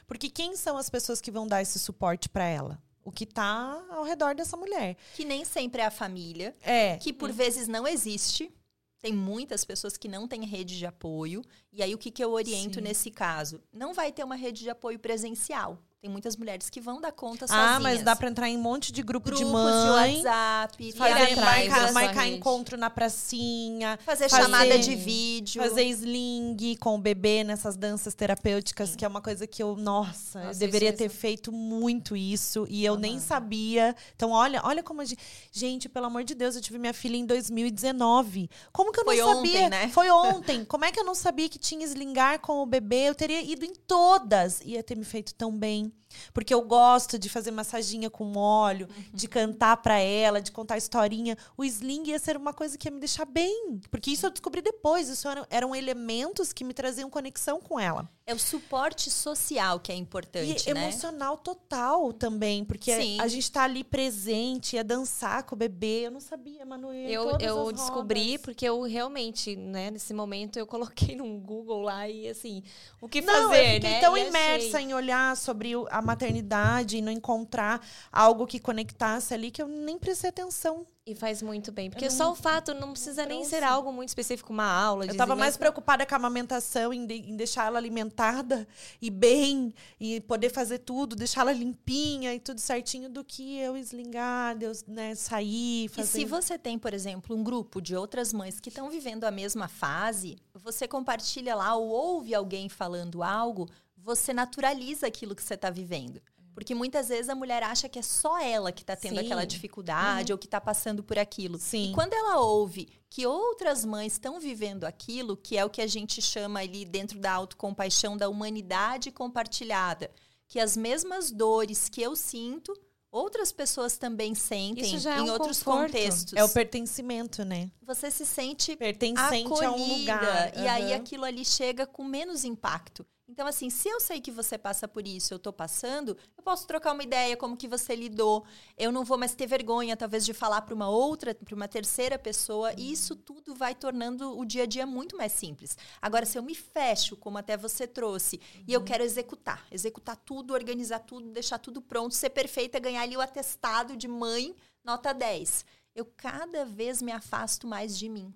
Porque quem são as pessoas que vão dar esse suporte para ela? O que tá ao redor dessa mulher. Que nem sempre é a família, É. que por vezes não existe. Tem muitas pessoas que não têm rede de apoio. E aí, o que, que eu oriento Sim. nesse caso? Não vai ter uma rede de apoio presencial. Tem muitas mulheres que vão dar conta sozinhas. Ah, mas dá para entrar em um monte de grupo Grupos de mãe. WhatsApp, Fazer atrás marcar, marcar encontro na pracinha, fazer fazer- chamada de vídeo. fazer sling com o bebê nessas danças terapêuticas, Sim. que é uma coisa que eu, nossa, eu Nossa, deveria isso ter feito muito isso e eu nem sabia. Então, olha, olha como a gente, gente, pelo amor de Deus, eu tive minha filha em 2019. Como que eu Foi não sabia? ontem, né? Foi ontem. Como é que eu não sabia que tinha slingar com o bebê? Eu teria ido em todas. Ia ter me feito tão bem. Porque eu gosto de fazer massaginha com óleo, de cantar pra ela, de contar historinha. O sling ia ser uma coisa que ia me deixar bem. Porque isso eu descobri depois. Isso eram, eram elementos que me traziam conexão com ela. É o suporte social que é E importante, né? emocional total também. Porque Sim. a gente tá ali presente, ia dançar com o bebê. Eu não sabia, Manoel. Eu, eu descobri porque eu realmente, né, nesse momento eu coloquei num Google lá e assim, o que Não, fazer, eu fiquei né? tão E achei. imersa em olhar sobre a maternidade e não encontrar algo que conectasse ali que eu nem prestei atenção. E faz muito bem. Porque só o fato não precisa nem ser algo muito específico, uma aula. Eu de tava zinho, mais preocupada com a amamentação, em, de- em deixar ela alimentada e bem, e poder fazer tudo, deixar ela limpinha e tudo certinho, do que eu eslingar, eu, né, sair, E fazer... se você tem, por exemplo, um grupo de outras mães que estão vivendo a mesma fase, você compartilha lá ou ouve alguém falando algo, você naturaliza aquilo que você está vivendo. Porque muitas vezes a mulher acha que é só ela que está tendo Sim. aquela dificuldade ou que está passando por aquilo. Sim. E quando ela ouve que outras mães estão vivendo aquilo, que é o que a gente chama ali dentro da autocompaixão da humanidade compartilhada, que as mesmas dores que eu sinto, outras pessoas também sentem Isso já é em um outros conforto. contextos. É o pertencimento, né? Você se sente Pertencente a um acolhida, lugar. E aí aquilo ali chega com menos impacto. Então, assim, se eu sei que você passa por isso, eu tô passando, eu posso trocar uma ideia, como que você lidou. Eu não vou mais ter vergonha, talvez, de falar para uma outra, para uma terceira pessoa. E isso tudo vai tornando o dia a dia muito mais simples. Agora, se eu me fecho, como até você trouxe, e eu quero executar, executar tudo, organizar tudo, deixar tudo pronto, ser perfeita, ganhar ali o atestado de mãe, nota 10. Eu cada vez me afasto mais de mim.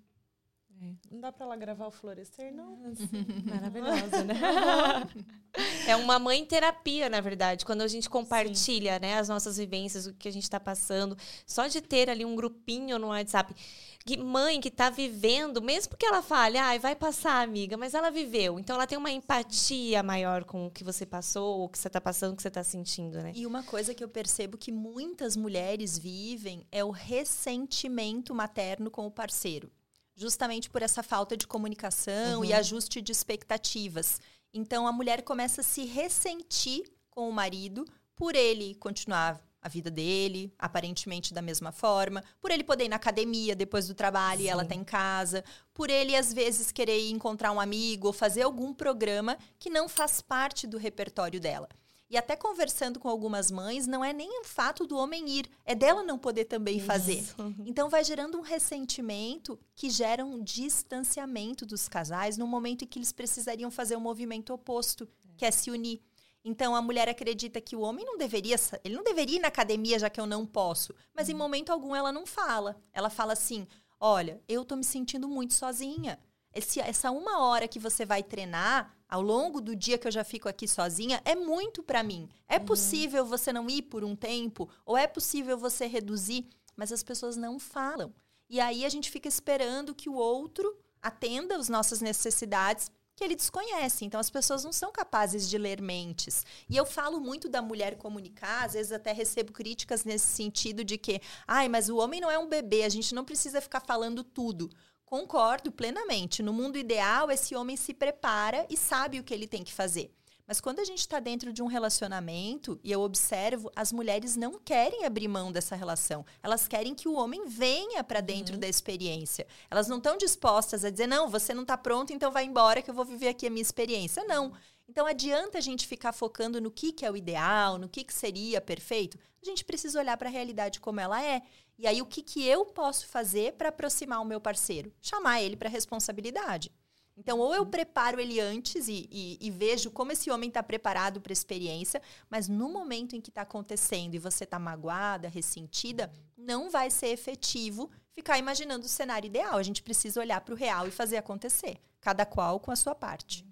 Não dá pra ela gravar o florescer, não? Maravilhosa, né? é uma mãe terapia, na verdade, quando a gente compartilha, né, as nossas vivências, o que a gente está passando, só de ter ali um grupinho no WhatsApp, que mãe que está vivendo, mesmo que ela fale, ai, vai passar, amiga, mas ela viveu, então ela tem uma empatia maior com o que você passou, o que você está passando, o que você está sentindo, né? E uma coisa que eu percebo que muitas mulheres vivem é o ressentimento materno com o parceiro. Justamente por essa falta de comunicação e ajuste de expectativas. Então a mulher começa a se ressentir com o marido por ele continuar a vida dele, aparentemente da mesma forma, por ele poder ir na academia depois do trabalho e ela tá em casa, por ele às vezes querer encontrar um amigo ou fazer algum programa que não faz parte do repertório dela. E até conversando com algumas mães, não é nem o fato do homem ir, é dela não poder também fazer. Então vai gerando um ressentimento que gera um distanciamento dos casais no momento em que eles precisariam fazer o movimento oposto, que é se unir. Então a mulher acredita que o homem não deveria, ele não deveria ir na academia já que eu não posso, mas em momento algum ela não fala. Ela fala assim: "Olha, eu tô me sentindo muito sozinha. Esse- essa uma hora que você vai treinar ao longo do dia que eu já fico aqui sozinha é muito para mim. É possível você não ir por um tempo ou é possível você reduzir, mas as pessoas não falam. E aí a gente fica esperando que o outro atenda as nossas necessidades que ele desconhece. Então as pessoas não são capazes de ler mentes. E eu falo muito da mulher comunicar, às vezes até recebo críticas nesse sentido de que, ai, mas o homem não é um bebê, a gente não precisa ficar falando tudo. Concordo plenamente. No mundo ideal, esse homem se prepara e sabe o que ele tem que fazer. Mas quando a gente está dentro de um relacionamento, e eu observo, as mulheres não querem abrir mão dessa relação. Elas querem que o homem venha para dentro da experiência. Elas não estão dispostas a dizer, não, você não está pronto, então vai embora que eu vou viver aqui a minha experiência. Não. Então adianta a gente ficar focando no que, que é o ideal, no que, que seria perfeito. A gente precisa olhar para a realidade como ela é. E aí, o que, que eu posso fazer para aproximar o meu parceiro? Chamar ele para responsabilidade. Então, ou eu preparo ele antes e, e- e vejo como esse homem está preparado para a experiência, mas no momento em que está acontecendo e você está magoada, ressentida, não vai ser efetivo ficar imaginando o cenário ideal. A gente precisa olhar para o real e fazer acontecer, cada qual com a sua parte.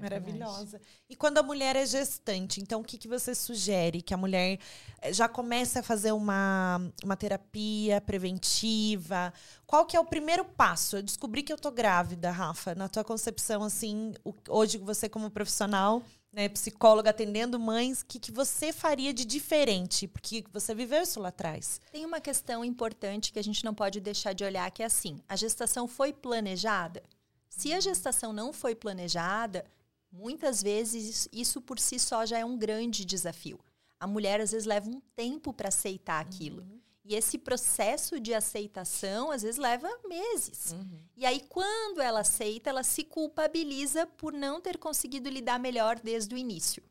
Maravilhosa. E quando a mulher é gestante, então o que, que você sugere? Que a mulher eh, já comece a fazer uma, uma terapia preventiva? Qual que é o primeiro passo? Eu descobri que eu tô grávida, Rafa. Na tua concepção, assim, hoje você como profissional, né, psicóloga atendendo mães, o que, que você faria de diferente? Porque você viveu isso lá atrás. Tem uma questão importante que a gente não pode deixar de olhar, que é assim: a gestação foi planejada? Se a gestação não foi planejada, muitas vezes isso por si só já é um grande desafio. A mulher às vezes leva um tempo para aceitar aquilo. E esse processo de aceitação às vezes leva meses. E aí, quando ela aceita, ela se culpabiliza por não ter conseguido lidar melhor desde o início.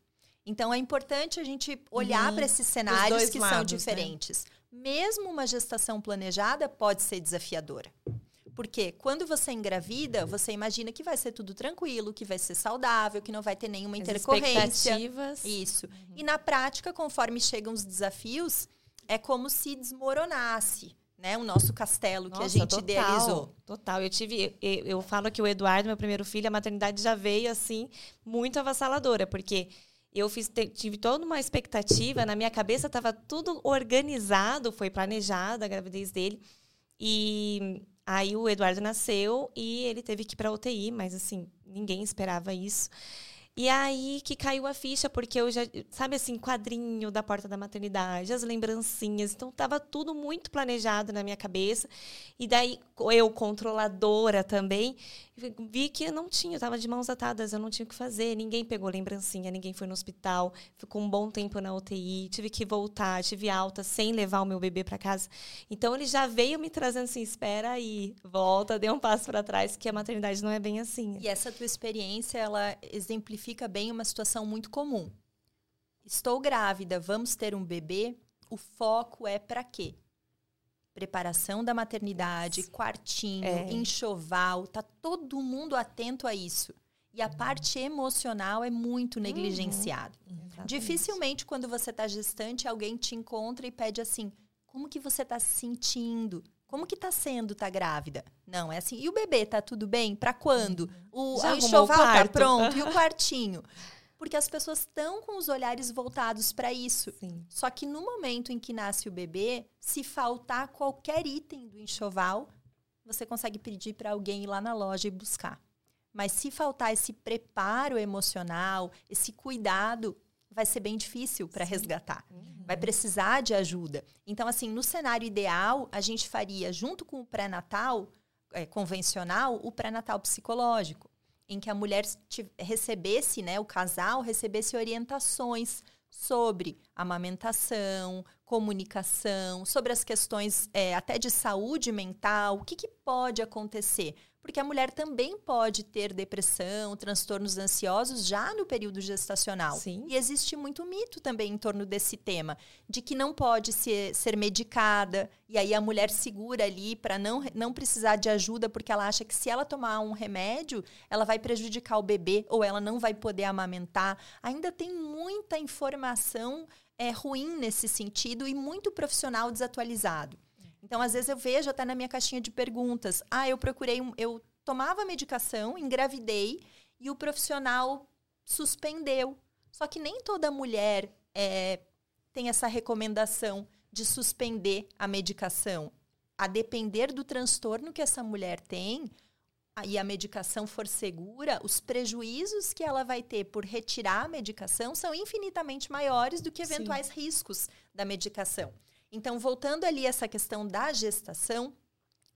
Então, é importante a gente olhar Uhum. para esses cenários que lados, são né? diferentes. Mesmo uma gestação planejada pode ser desafiadora. Porque quando você engravida, você imagina que vai ser tudo tranquilo, que vai ser saudável, que não vai ter nenhuma As intercorrência. expectativas. Isso. E na prática, conforme chegam os desafios, é como se desmoronasse, né? O nosso castelo que a Nossa, gente total, idealizou. Total. Eu tive. Eu, eu falo que o Eduardo, meu primeiro filho, a maternidade já veio assim, muito avassaladora, porque eu fiz, tive toda uma expectativa, na minha cabeça estava tudo organizado, foi planejada a gravidez dele. E aí o Eduardo nasceu e ele teve que ir para UTI, mas assim, ninguém esperava isso. E aí que caiu a ficha, porque eu já, sabe assim, quadrinho da porta da maternidade, as lembrancinhas. Então tava tudo muito planejado na minha cabeça. E daí eu, controladora também, vi que eu não tinha, eu tava de mãos atadas, eu não tinha o que fazer. Ninguém pegou lembrancinha, ninguém foi no hospital, ficou um bom tempo na UTI, tive que voltar, tive alta sem levar o meu bebê para casa. Então ele já veio me trazendo assim, espera aí, volta, dê um passo para trás, que a maternidade não é bem assim. E essa tua experiência, ela exemplifica bem uma situação muito comum. Estou grávida, vamos ter um bebê. O foco é para quê? Preparação da maternidade, quartinho, é. enxoval, tá todo mundo atento a isso. E a uhum. parte emocional é muito negligenciada. Uhum. Dificilmente, quando você está gestante, alguém te encontra e pede assim: como que você está se sentindo? Como que tá sendo tá grávida? Não, é assim. E o bebê tá tudo bem? Para quando? Uhum. O, enxoval tá pronto e o quartinho. Porque as pessoas estão com os olhares voltados para isso. Sim. Só que no momento em que nasce o bebê, se faltar qualquer item do enxoval, você consegue pedir para alguém ir lá na loja e buscar. Mas se faltar esse preparo emocional, esse cuidado, vai ser bem difícil para resgatar. Uhum. Vai precisar de ajuda. Então, assim, no cenário ideal, a gente faria, junto com o pré-natal é, convencional, o pré-natal psicológico, em que a mulher recebesse, né, o casal recebesse orientações sobre amamentação, comunicação, sobre as questões é, até de saúde mental, o que, que pode acontecer porque a mulher também pode ter depressão, transtornos ansiosos já no período gestacional. Sim. E existe muito mito também em torno desse tema, de que não pode ser, ser medicada, e aí a mulher segura ali para não, não precisar de ajuda, porque ela acha que se ela tomar um remédio, ela vai prejudicar o bebê ou ela não vai poder amamentar. Ainda tem muita informação é, ruim nesse sentido e muito profissional desatualizado. Então, às vezes eu vejo até na minha caixinha de perguntas, ah, eu procurei, um, eu tomava medicação, engravidei e o profissional suspendeu. Só que nem toda mulher é, tem essa recomendação de suspender a medicação. A depender do transtorno que essa mulher tem, e a medicação for segura, os prejuízos que ela vai ter por retirar a medicação são infinitamente maiores do que eventuais Sim. riscos da medicação. Então, voltando ali essa questão da gestação,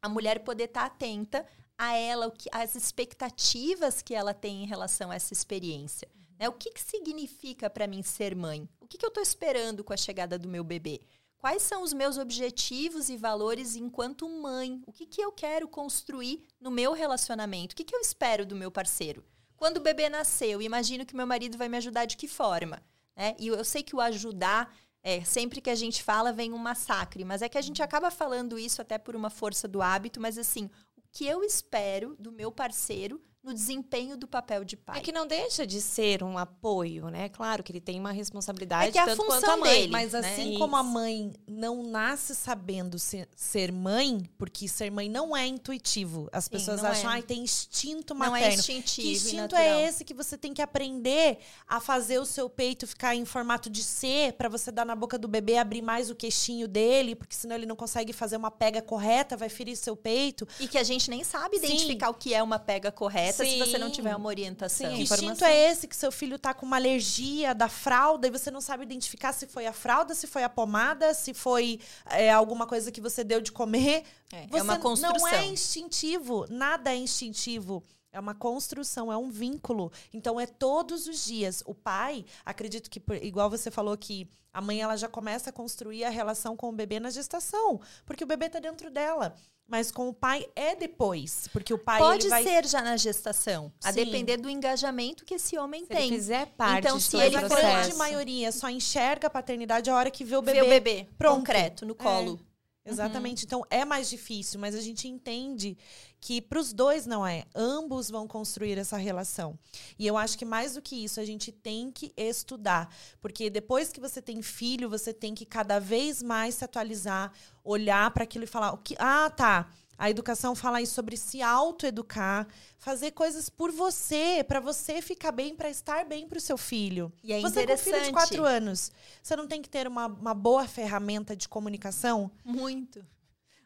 a mulher poder estar tá atenta a ela, as expectativas que ela tem em relação a essa experiência. Né? O que, que significa para mim ser mãe? O que, que eu estou esperando com a chegada do meu bebê? Quais são os meus objetivos e valores enquanto mãe? O que, que eu quero construir no meu relacionamento? O que, que eu espero do meu parceiro? Quando o bebê nasceu, imagino que meu marido vai me ajudar de que forma? Né? E eu sei que o ajudar é, sempre que a gente fala, vem um massacre. Mas é que a gente acaba falando isso até por uma força do hábito, mas assim, o que eu espero do meu parceiro no desempenho do papel de pai. É que não deixa de ser um apoio, né? Claro que ele tem uma responsabilidade é que é a função a mãe. Dele, mas né? assim como a mãe não nasce sabendo ser, ser, mãe, porque ser mãe não é intuitivo. As pessoas Sim, acham, é. ah, tem instinto materno. Não é instintivo Que instinto é esse que você tem que aprender a fazer o seu peito ficar em formato de C para você dar na boca do bebê, abrir mais o queixinho dele, porque senão ele não consegue fazer uma pega correta, vai ferir seu peito. E que a gente nem sabe identificar Sim. o que é uma pega correta Sim. se você não tiver uma orientação. Sim, que instinto é esse que seu filho tá com uma alergia da fralda e você não sabe identificar se foi a fralda, se foi a pomada, se foi é, alguma coisa que você deu de comer. É, você é uma construção. Não é instintivo, nada é instintivo. É uma construção, é um vínculo. Então é todos os dias. O pai, acredito que igual você falou que a mãe ela já começa a construir a relação com o bebê na gestação, porque o bebê está dentro dela. Mas com o pai é depois, porque o pai pode vai... ser já na gestação, Sim. a depender do engajamento que esse homem se tem. Ele fizer parte então, se ele processo. a grande maioria só enxerga a paternidade a hora que vê o bebê, vê o bebê pronto. concreto no colo. É. Exatamente. Uhum. Então é mais difícil, mas a gente entende que para os dois não é. Ambos vão construir essa relação. E eu acho que mais do que isso, a gente tem que estudar. Porque depois que você tem filho, você tem que cada vez mais se atualizar, olhar para aquilo e falar: o que, ah, tá. A educação fala aí sobre se autoeducar, fazer coisas por você, para você ficar bem, para estar bem para o seu filho. E é você com filho de quatro anos, você não tem que ter uma, uma boa ferramenta de comunicação? Muito.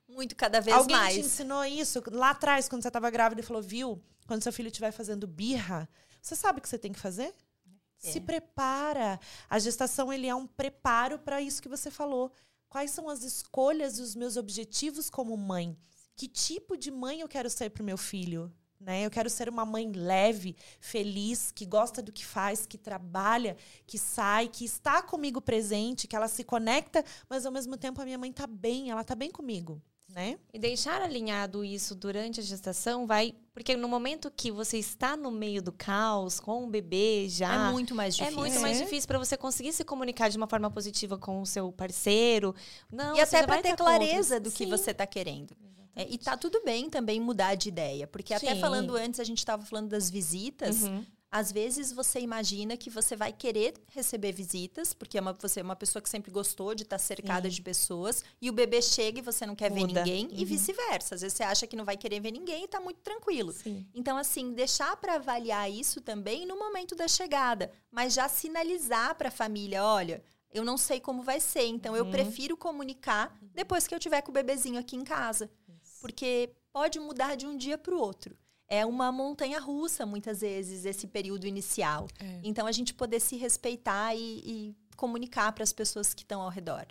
Muito, cada vez Alguém mais. Alguém te ensinou isso lá atrás, quando você estava grávida, e falou, viu? Quando seu filho estiver fazendo birra, você sabe o que você tem que fazer? Se prepara. A gestação ele é um preparo para isso que você falou. Quais são as escolhas e os meus objetivos como mãe? Que tipo de mãe eu quero ser para o meu filho? Né? Eu quero ser uma mãe leve, feliz, que gosta do que faz, que trabalha, que sai, que está comigo presente, que ela se conecta, mas ao mesmo tempo a minha mãe está bem, ela está bem comigo né? E deixar alinhado isso durante a gestação vai. Porque no momento que você está no meio do caos, com o bebê já. É muito mais É difícil. muito mais difícil para você conseguir se comunicar de uma forma positiva com o seu parceiro. Não, E até para ter clareza do que Sim. você está querendo. É, e tá tudo bem também mudar de ideia. Porque até Sim. falando antes, a gente estava falando das visitas. Uhum. Às vezes você imagina que você vai querer receber visitas, porque é uma, você é uma pessoa que sempre gostou de estar cercada Sim. de pessoas, e o bebê chega e você não quer ver Muda. ninguém, e Uhum. vice-versa. Às vezes você acha que não vai querer ver ninguém e tá muito tranquilo. Sim. Então, assim, deixar para avaliar isso também no momento da chegada, mas já sinalizar para a família: olha, eu não sei como vai ser, então eu Uhum. prefiro comunicar depois que eu tiver com o bebezinho aqui em casa, porque pode mudar de um dia para o outro. É uma montanha russa, muitas vezes, esse período inicial. É. Então, a gente poder se respeitar e, e comunicar para as pessoas que estão ao redor.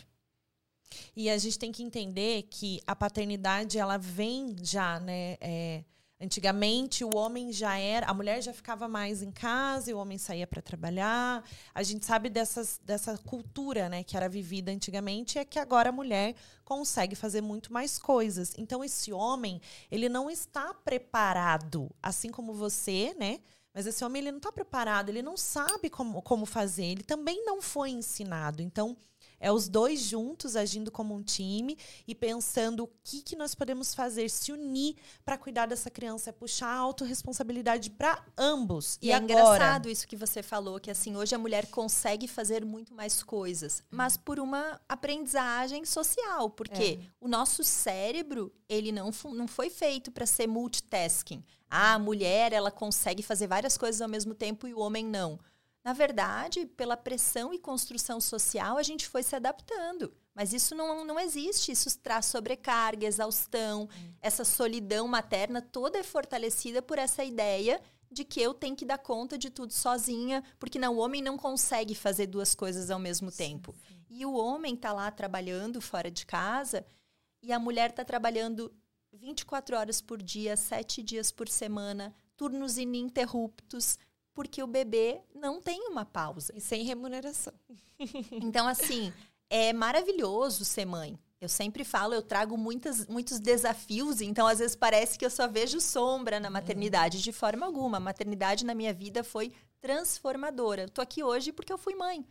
E a gente tem que entender que a paternidade ela vem já, né? é, antigamente o homem já era, a mulher já ficava mais em casa e o homem saía para trabalhar. A gente sabe dessas, dessa cultura, né, que era vivida antigamente, é que agora a mulher consegue fazer muito mais coisas. Então esse homem ele não está preparado, assim como você, né? Mas esse homem ele não está preparado, ele não sabe como, como fazer, ele também não foi ensinado. Então, é os dois juntos agindo como um time e pensando o que, que nós podemos fazer, se unir para cuidar dessa criança, é puxar a autorresponsabilidade para ambos. E, E, é agora? engraçado isso que você falou, que assim, hoje a mulher consegue fazer muito mais coisas, mas por uma aprendizagem social, porque o nosso cérebro, ele não, não foi feito para ser multitasking. Ah, a mulher, ela consegue fazer várias coisas ao mesmo tempo e o homem não. Na verdade, pela pressão e construção social, a gente foi se adaptando. Mas isso não, não existe. Isso traz sobrecarga, exaustão. Essa solidão materna toda é fortalecida por essa ideia de que eu tenho que dar conta de tudo sozinha, porque não, o homem não consegue fazer duas coisas ao mesmo tempo. E o homem está lá trabalhando fora de casa e a mulher está trabalhando 24 horas por dia, sete dias por semana, turnos ininterruptos, porque o bebê não tem uma pausa. E sem remuneração. Então, assim, é maravilhoso ser mãe. Eu sempre falo, eu trago muitas, muitos desafios, então às vezes parece que eu só vejo sombra na maternidade. De forma alguma. A maternidade na minha vida foi transformadora. Eu tô aqui hoje porque eu fui mãe.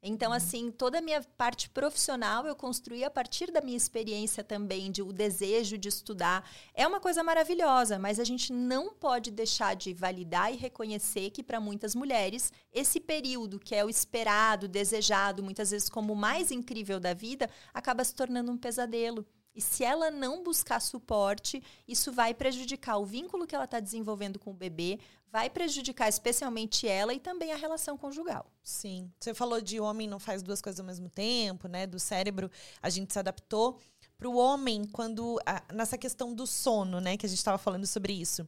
Então, assim, toda a minha parte profissional eu construí a partir da minha experiência também, de o desejo de estudar. É uma coisa maravilhosa, mas a gente não pode deixar de validar e reconhecer que, para muitas mulheres, esse período que é o esperado, desejado, muitas vezes como o mais incrível da vida, acaba se tornando um pesadelo. E se ela não buscar suporte, isso vai prejudicar o vínculo que ela está desenvolvendo com o bebê, vai prejudicar especialmente ela e também a relação conjugal. Sim. Você falou de homem não faz duas coisas ao mesmo tempo, né? Do cérebro, a gente se adaptou. Para o homem, quando. a- nessa questão do sono, né? Que a gente estava falando sobre isso.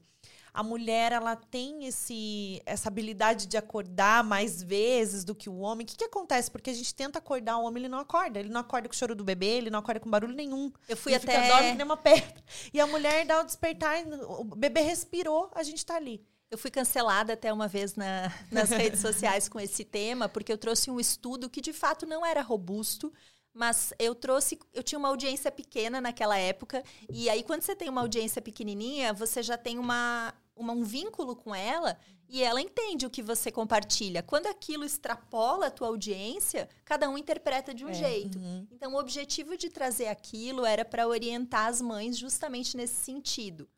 A mulher, ela tem esse, essa habilidade de acordar mais vezes do que o homem. O que, que acontece? Porque a gente tenta acordar o homem, ele não acorda. Ele não acorda com o choro do bebê, ele não acorda com barulho nenhum. Eu fui ele até. fica dorme que nem uma pedra. E a mulher dá o despertar, o bebê respirou, a gente tá ali. Eu fui cancelada até uma vez na- nas redes sociais com esse tema, porque eu trouxe um estudo que de fato não era robusto, mas eu trouxe, eu tinha uma audiência pequena naquela época, e aí quando você tem uma audiência pequenininha, você já tem uma, uma- um vínculo com ela e ela entende o que você compartilha. Quando aquilo extrapola a tua audiência, cada um interpreta de um É, jeito. Então, o objetivo de trazer aquilo era para orientar as mães justamente nesse sentido.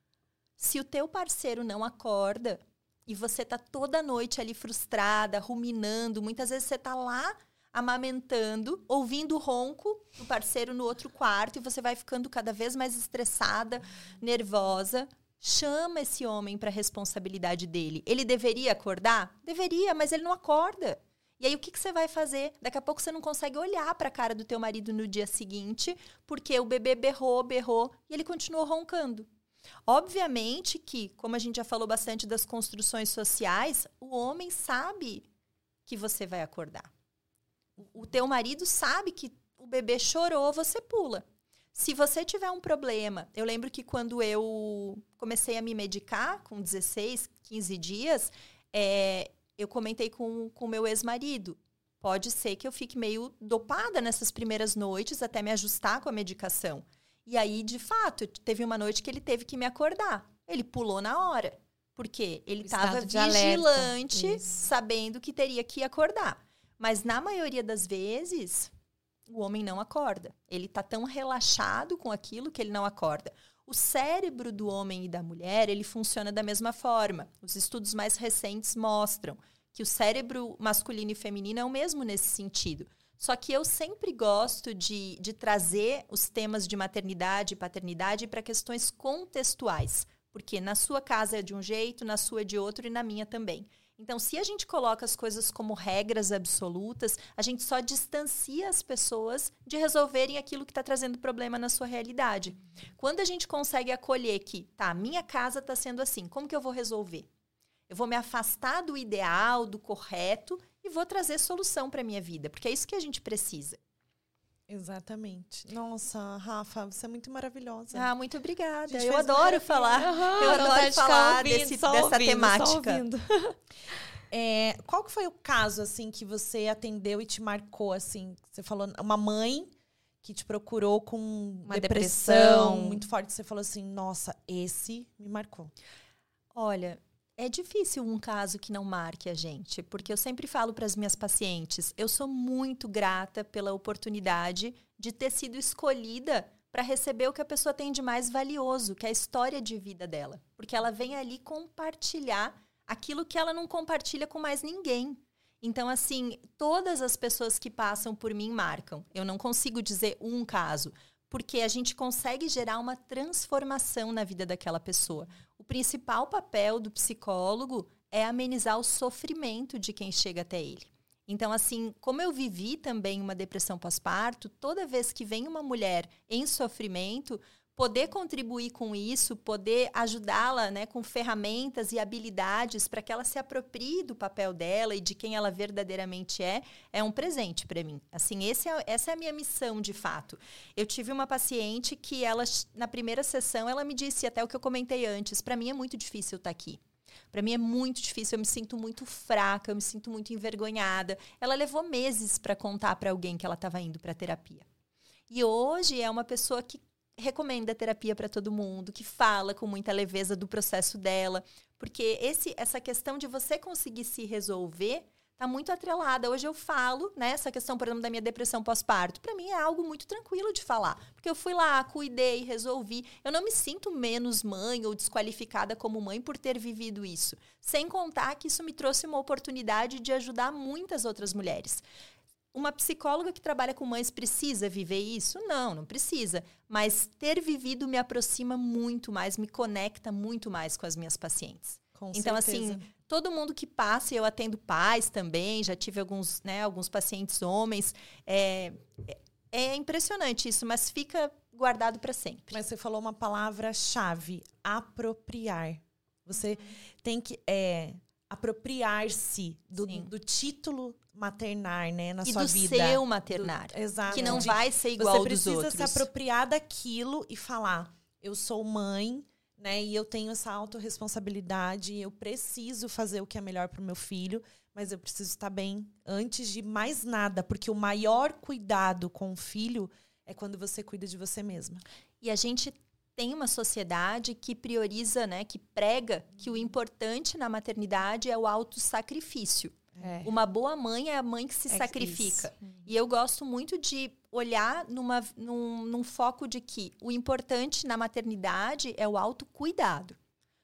Se o teu parceiro não acorda e você tá toda noite ali frustrada, ruminando, muitas vezes você tá lá amamentando, ouvindo o ronco do parceiro no outro quarto e você vai ficando cada vez mais estressada, nervosa. Chama esse homem para a responsabilidade dele. Ele deveria acordar? Deveria, mas ele não acorda. E aí o que, que você vai fazer? Daqui a pouco você não consegue olhar para a cara do teu marido no dia seguinte, porque o bebê berrou, berrou e ele continuou roncando. Obviamente que, como a gente já falou bastante das construções sociais, o homem sabe que você vai acordar. O teu marido sabe que o bebê chorou, você pula. Se você tiver um problema, eu lembro que quando eu comecei a me medicar, com 16, 15 dias, é, eu comentei com o meu ex-marido. Pode ser que eu fique meio dopada nessas primeiras noites até me ajustar com a medicação. E aí, de fato, teve uma noite que ele teve que me acordar. Ele pulou na hora. Porque ele estava vigilante, sabendo que teria que acordar. Mas na maioria das vezes, o homem não acorda. Ele está tão relaxado com aquilo que ele não acorda. O cérebro do homem e da mulher, ele funciona da mesma forma. Os estudos mais recentes mostram que o cérebro masculino e feminino é o mesmo nesse sentido. Só que eu sempre gosto de, de trazer os temas de maternidade e paternidade para questões contextuais. Porque na sua casa é de um jeito, na sua é de outro e na minha também. Então, se a gente coloca as coisas como regras absolutas, a gente só distancia as pessoas de resolverem aquilo que está trazendo problema na sua realidade. Quando a gente consegue acolher que, tá, minha casa está sendo assim, como que eu vou resolver? Eu vou me afastar do ideal, do correto e vou trazer solução para minha vida, porque é isso que a gente precisa. Exatamente. Nossa, Rafa, você é muito maravilhosa. Ah, muito obrigada. Eu adoro falar. Uhum, eu adoro falar ouvindo, desse, dessa ouvindo, temática. é, qual que foi o caso assim que você atendeu e te marcou assim? Você falou uma mãe que te procurou com uma depressão, depressão muito forte. Você falou assim, nossa, esse me marcou. Olha, é difícil um caso que não marque a gente, porque eu sempre falo para as minhas pacientes, eu sou muito grata pela oportunidade de ter sido escolhida para receber o que a pessoa tem de mais valioso, que é a história de vida dela, porque ela vem ali compartilhar aquilo que ela não compartilha com mais ninguém. Então, assim, todas as pessoas que passam por mim marcam. Eu não consigo dizer um caso, porque a gente consegue gerar uma transformação na vida daquela pessoa. O principal papel do psicólogo é amenizar o sofrimento de quem chega até ele. Então, assim, como eu vivi também uma depressão pós-parto, toda vez que vem uma mulher em sofrimento, poder contribuir com isso, poder ajudá-la né, com ferramentas e habilidades para que ela se aproprie do papel dela e de quem ela verdadeiramente é, é um presente para mim. Assim, esse é, essa é a minha missão de fato. Eu tive uma paciente que ela, na primeira sessão, ela me disse até o que eu comentei antes, para mim é muito difícil estar tá aqui. Para mim é muito difícil, eu me sinto muito fraca, eu me sinto muito envergonhada. Ela levou meses para contar para alguém que ela estava indo para terapia. E hoje é uma pessoa que recomenda terapia para todo mundo, que fala com muita leveza do processo dela, porque esse, essa questão de você conseguir se resolver está muito atrelada. Hoje eu falo, né, essa questão, por exemplo, da minha depressão pós-parto, para mim é algo muito tranquilo de falar, porque eu fui lá, cuidei, resolvi. Eu não me sinto menos mãe ou desqualificada como mãe por ter vivido isso. Sem contar que isso me trouxe uma oportunidade de ajudar muitas outras mulheres. Uma psicóloga que trabalha com mães precisa viver isso? Não, não precisa. Mas ter vivido me aproxima muito mais, me conecta muito mais com as minhas pacientes. Com então, certeza. assim, todo mundo que passa, eu atendo pais também, já tive alguns, né, alguns pacientes homens. É, é impressionante isso, mas fica guardado para sempre. Mas você falou uma palavra-chave: apropriar. Você tem que. É, apropriar-se do, do, título maternar, né, na e sua do vida. seu maternar. Do, exato. Que não vai ser igual Você dos outros. Você precisa se apropriar daquilo e falar: eu sou mãe, né, e eu tenho essa autorresponsabilidade, eu preciso fazer o que é melhor para o meu filho, mas eu preciso estar bem antes de mais nada, porque o maior cuidado com o filho é quando você cuida de você mesma. E a gente tem uma sociedade que prioriza, né, que prega que o importante na maternidade é o autossacrifício. É. Uma boa mãe é a mãe que se é sacrifica. Isso. E eu gosto muito de olhar numa, num, num foco de que o importante na maternidade é o autocuidado.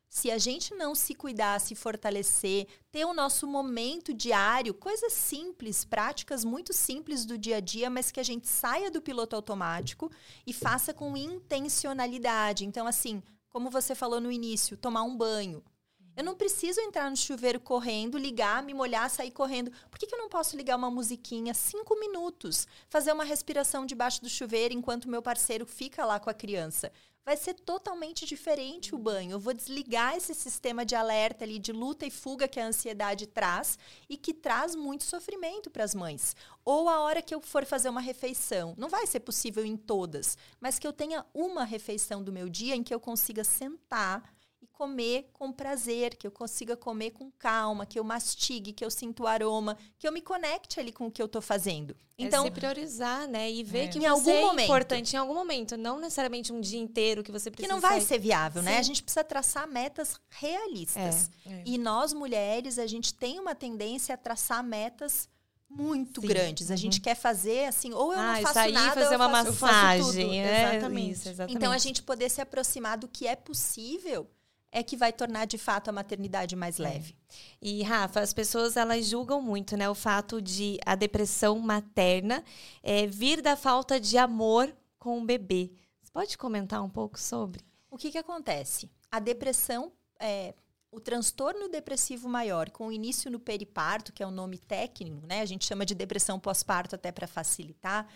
Se a gente não se cuidar, se fortalecer, ter o nosso momento diário, coisas simples, práticas muito simples do dia a dia, mas que a gente saia do piloto automático e faça com intencionalidade. Então, assim, como você falou no início, tomar um banho. Eu não preciso entrar no chuveiro correndo, ligar, me molhar, sair correndo. Por que, que eu não posso ligar uma musiquinha cinco minutos? Fazer uma respiração debaixo do chuveiro enquanto meu parceiro fica lá com a criança. Vai ser totalmente diferente o banho. Eu vou desligar esse sistema de alerta ali, de luta e fuga que a ansiedade traz e que traz muito sofrimento para as mães. Ou a hora que eu for fazer uma refeição, não vai ser possível em todas, mas que eu tenha uma refeição do meu dia em que eu consiga sentar comer com prazer, que eu consiga comer com calma, que eu mastigue, que eu sinta o aroma, que eu me conecte ali com o que eu estou fazendo. Então, é se priorizar, né? E ver é. que em algum é momento. importante em algum momento, não necessariamente um dia inteiro que você precisa. Que não vai sair. ser viável, né? Sim. A gente precisa traçar metas realistas. É. E nós mulheres, a gente tem uma tendência a traçar metas muito Sim. grandes. A gente quer fazer assim, ou eu ah, não faço sair nada, fazer eu uma faço, eu faço massagem. tudo. é, Exatamente. Isso, exatamente. Então a gente poder se aproximar do que é possível é que vai tornar de fato a maternidade mais É. leve. E Rafa, as pessoas elas julgam muito, né, o fato de a depressão materna é, vir da falta de amor com o bebê. Você pode comentar um pouco sobre? O que, que acontece? A depressão, é, o transtorno depressivo maior, com início no periparto, que é o nome técnico, né? A gente chama de depressão pós-parto até para facilitar,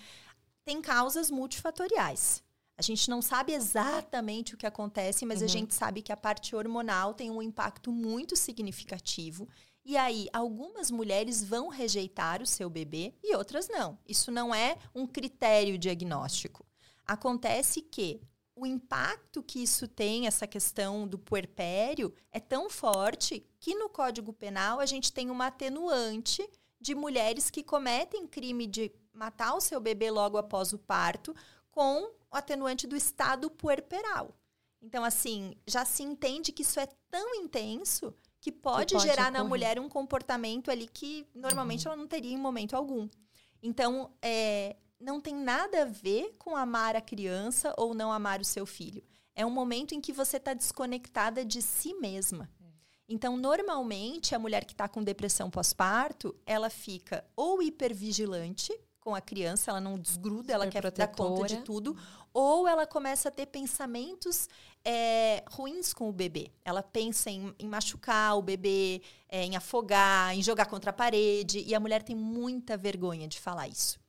tem causas multifatoriais. A gente não sabe exatamente o que acontece, mas a gente sabe que a parte hormonal tem um impacto muito significativo. E aí, algumas mulheres vão rejeitar o seu bebê e outras não. Isso não é um critério diagnóstico. Acontece que o impacto que isso tem, essa questão do puerpério, é tão forte que no Código Penal a gente tem uma atenuante de mulheres que cometem crime de matar o seu bebê logo após o parto com o atenuante do estado puerperal. Então, assim, já se entende que isso é tão intenso que pode, pode gerar na ocorrer. mulher um comportamento ali que normalmente ela não teria em momento algum. Então, é, não tem nada a ver com amar a criança ou não amar o seu filho. É um momento em que você está desconectada de si mesma. Então, normalmente, a mulher que está com depressão pós-parto, ela fica ou hipervigilante com a criança, ela não desgruda, ela quer dar conta de tudo, ou ela começa a ter pensamentos é, ruins com o bebê. Ela pensa em, em machucar o bebê, é, em afogar, em jogar contra a parede, e a mulher tem muita vergonha de falar isso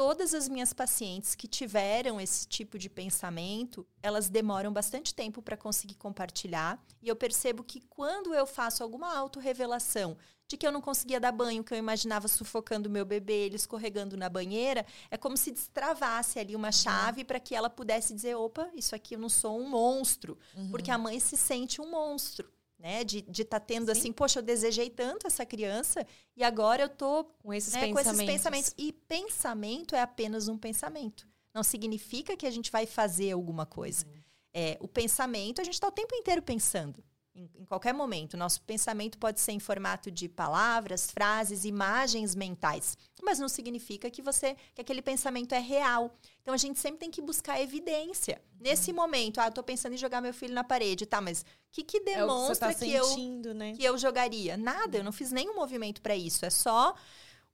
todas as minhas pacientes que tiveram esse tipo de pensamento, elas demoram bastante tempo para conseguir compartilhar. E eu percebo que quando eu faço alguma autorrevelação de que eu não conseguia dar banho, que eu imaginava sufocando o meu bebê, ele escorregando na banheira, é como se destravasse ali uma chave para que ela pudesse dizer: opa, isso aqui eu não sou um monstro. Porque a mãe se sente um monstro. Né, de estar tá tendo Sim. assim, poxa, eu desejei tanto essa criança e agora eu tô Com esses né, com pensamentos. esses pensamentos. E pensamento é apenas um pensamento. Não significa que a gente vai fazer alguma coisa. É, o pensamento, a gente está o tempo inteiro pensando. Em, em qualquer momento. Nosso pensamento pode ser em formato de palavras, frases, imagens mentais. Mas não significa que você que aquele pensamento é real. Então a gente sempre tem que buscar evidência. Nesse momento, ah, eu tô pensando em jogar meu filho na parede, tá, mas o que, que É o que demonstra tá que eu sentindo, né? que eu jogaria? Nada, eu não fiz nenhum movimento para isso. É só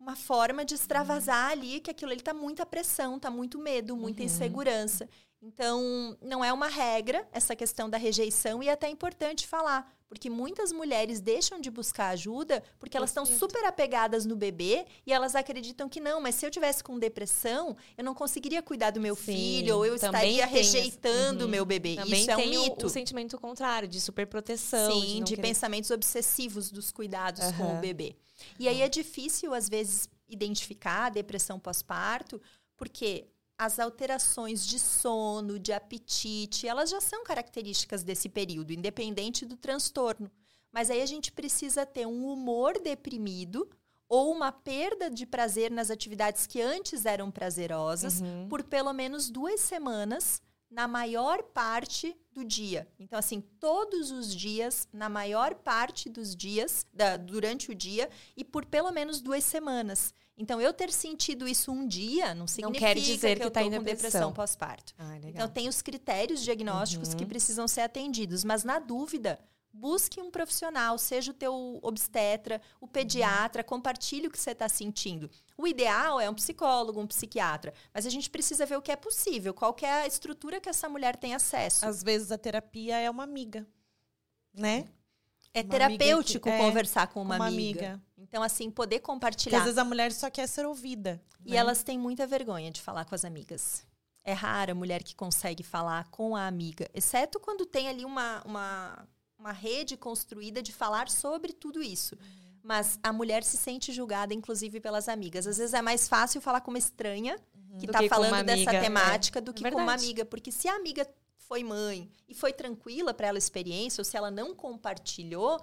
uma forma de extravasar ali que aquilo ali tá muita pressão, tá muito medo, muita insegurança. Então, não é uma regra essa questão da rejeição e é até importante falar, porque muitas mulheres deixam de buscar ajuda porque elas estão super apegadas no bebê e elas acreditam que não, mas se eu tivesse com depressão, eu não conseguiria cuidar do meu Sim, filho, ou eu estaria rejeitando o Uhum. meu bebê. Também Isso é um tem o- mito. O, sentimento contrário, de superproteção. Sim, de, de querer- pensamentos obsessivos dos cuidados com Aham. o bebê. E aí é difícil, às vezes, identificar a depressão pós-parto, porque as alterações de sono, de apetite, elas já são características desse período, independente do transtorno. Mas aí a gente precisa ter um humor deprimido ou uma perda de prazer nas atividades que antes eram prazerosas Uhum. por pelo menos duas semanas na maior parte do dia. Então, assim, todos os dias, na maior parte dos dias, da- durante o dia, e por pelo menos duas semanas. Então, eu ter sentido isso um dia não significa quer dizer que, que eu tá tô em com depressão. depressão pós-parto. Ah. Então, tem os critérios diagnósticos que Uhum. precisam ser atendidos. Mas, na dúvida, busque um profissional, seja o teu obstetra, o pediatra, compartilhe o que você está sentindo. O ideal é um psicólogo, um psiquiatra. Mas a gente precisa ver o que é possível, qual que é a estrutura que essa mulher tem acesso. Às vezes a terapia é uma amiga, né? É uma terapêutico amiga que- é, conversar com uma, uma amiga. amiga. Então, assim, poder Porque às compartilhar. vezes a mulher só quer ser ouvida. E né? elas têm muita vergonha de falar com as amigas. É rara a mulher que consegue falar com a amiga, exceto quando tem ali uma, uma, uma rede construída de falar sobre tudo isso. Uhum. Mas a mulher se sente julgada, inclusive, pelas amigas. Às vezes é mais fácil falar com uma estranha uhum. que está falando dessa temática é. do que Verdade. com uma amiga. Porque se a amiga foi mãe e foi tranquila para ela a experiência, ou se ela não compartilhou,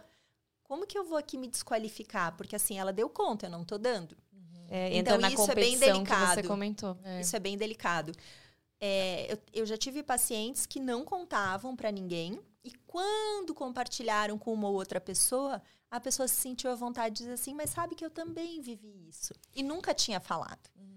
como que eu vou aqui me desqualificar? Porque assim, ela deu conta, eu não estou dando. É, então, isso é bem delicado. Você comentou. É. Isso é bem delicado. É, eu, eu já tive pacientes que não contavam para ninguém e quando compartilharam com uma ou outra pessoa, a pessoa se sentiu à vontade de dizer assim, mas sabe que eu também vivi isso. E nunca tinha falado. Hum.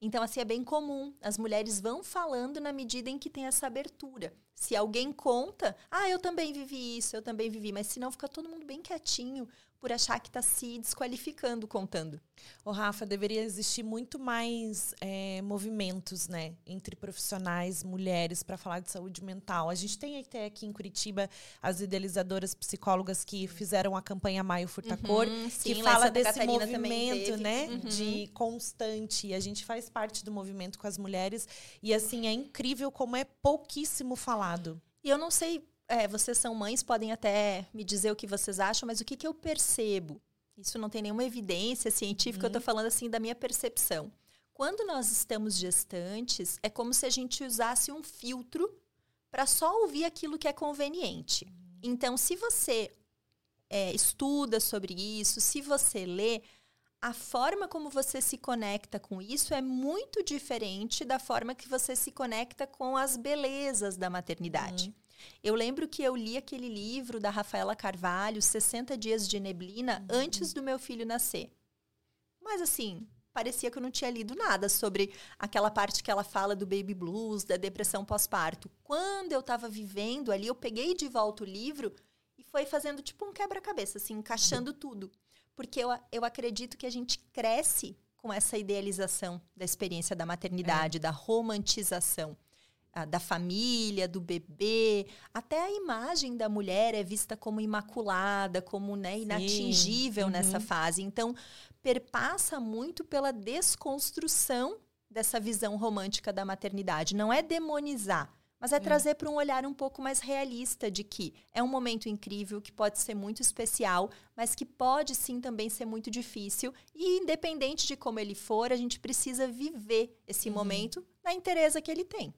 Então, assim, é bem comum. As mulheres vão falando na medida em que tem essa abertura. Se alguém conta, ah, eu também vivi isso, eu também vivi, mas se não, fica todo mundo bem quietinho, por achar que está se desqualificando contando. O Rafa, deveria existir muito mais é, movimentos, né, entre profissionais, mulheres, para falar de saúde mental. A gente tem até aqui em Curitiba as idealizadoras psicólogas que fizeram a campanha Maio Furta Cor, uhum, que fala desse Catarina movimento, né, uhum. de constante. A gente faz parte do movimento com as mulheres e assim é incrível como é pouquíssimo falado. E eu não sei é, vocês são mães, podem até me dizer o que vocês acham, mas o que, que eu percebo? Isso não tem nenhuma evidência científica, uhum. eu estou falando assim da minha percepção. Quando nós estamos gestantes, é como se a gente usasse um filtro para só ouvir aquilo que é conveniente. Uhum. Então, se você é, estuda sobre isso, se você lê, a forma como você se conecta com isso é muito diferente da forma que você se conecta com as belezas da maternidade. Uhum. Eu lembro que eu li aquele livro da Rafaela Carvalho, 60 Dias de Neblina, uhum. antes do meu filho nascer. Mas assim, parecia que eu não tinha lido nada sobre aquela parte que ela fala do baby blues, da depressão pós-parto. Quando eu estava vivendo ali, eu peguei de volta o livro e foi fazendo tipo um quebra-cabeça, assim, encaixando tudo. Porque eu, eu acredito que a gente cresce com essa idealização da experiência da maternidade, é. da romantização da família, do bebê, até a imagem da mulher é vista como imaculada, como né, inatingível uhum. nessa fase. Então, perpassa muito pela desconstrução dessa visão romântica da maternidade. Não é demonizar, mas é, é. trazer para um olhar um pouco mais realista de que é um momento incrível, que pode ser muito especial, mas que pode sim também ser muito difícil. E independente de como ele for, a gente precisa viver esse uhum. momento na interesa que ele tem.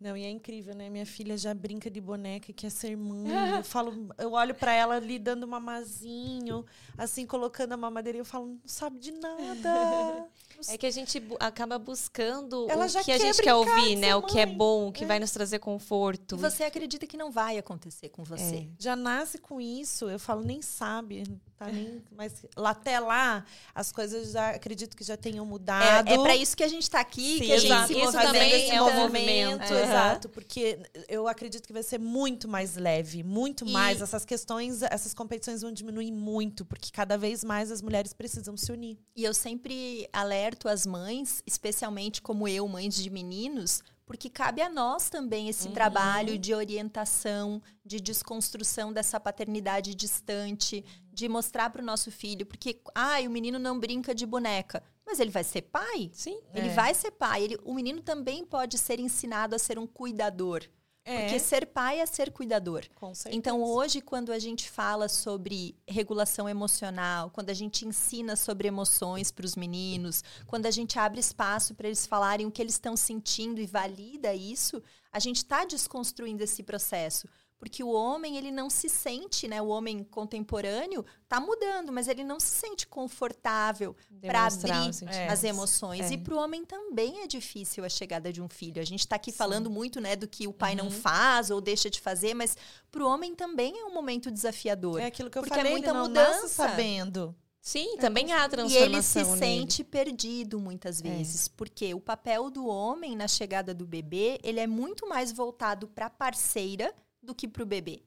Não, e é incrível, né? Minha filha já brinca de boneca, quer ser mãe. eu falo, eu olho para ela ali dando mamazinho, assim, colocando a mamadeira e eu falo, não sabe de nada. É que a gente bu acaba buscando ela o que a gente quer ouvir, né? O que é bom, o que é. vai nos trazer conforto. E você acredita que não vai acontecer com você. É. Já nasce com isso, eu falo, nem sabe, tá nem. Mas lá até lá, as coisas já acredito que já tenham mudado. É, é para isso que a gente está aqui, Sim, que a gente se isso também é um movimento. Uhum. Exato, porque eu acredito que vai ser muito mais leve, muito e... mais. Essas questões, essas competições vão diminuir muito, porque cada vez mais as mulheres precisam se unir. E eu sempre alerto as mães, especialmente como eu, mães de meninos, porque cabe a nós também esse uhum. trabalho de orientação, de desconstrução dessa paternidade distante, de mostrar para o nosso filho, porque, ai, ah, o menino não brinca de boneca, mas ele vai ser pai? Sim. Ele é. vai ser pai. Ele, o menino também pode ser ensinado a ser um cuidador. É. Porque ser pai é ser cuidador. Com certeza. Então, hoje, quando a gente fala sobre regulação emocional, quando a gente ensina sobre emoções para os meninos, quando a gente abre espaço para eles falarem o que eles estão sentindo e valida isso, a gente está desconstruindo esse processo. Porque o homem, ele não se sente, né? O homem contemporâneo está mudando, mas ele não se sente confortável para abrir é. as emoções. É. E para o homem também é difícil a chegada de um filho. A gente está aqui Sim. falando muito, né, do que o pai uhum. não faz ou deixa de fazer, mas para o homem também é um momento desafiador. É aquilo que eu porque é falei, é muita ele não mudança. sabendo. Sim, é também há transformação. E ele se nele. sente perdido muitas é. vezes, é. porque o papel do homem na chegada do bebê, ele é muito mais voltado para a parceira do que para o bebê.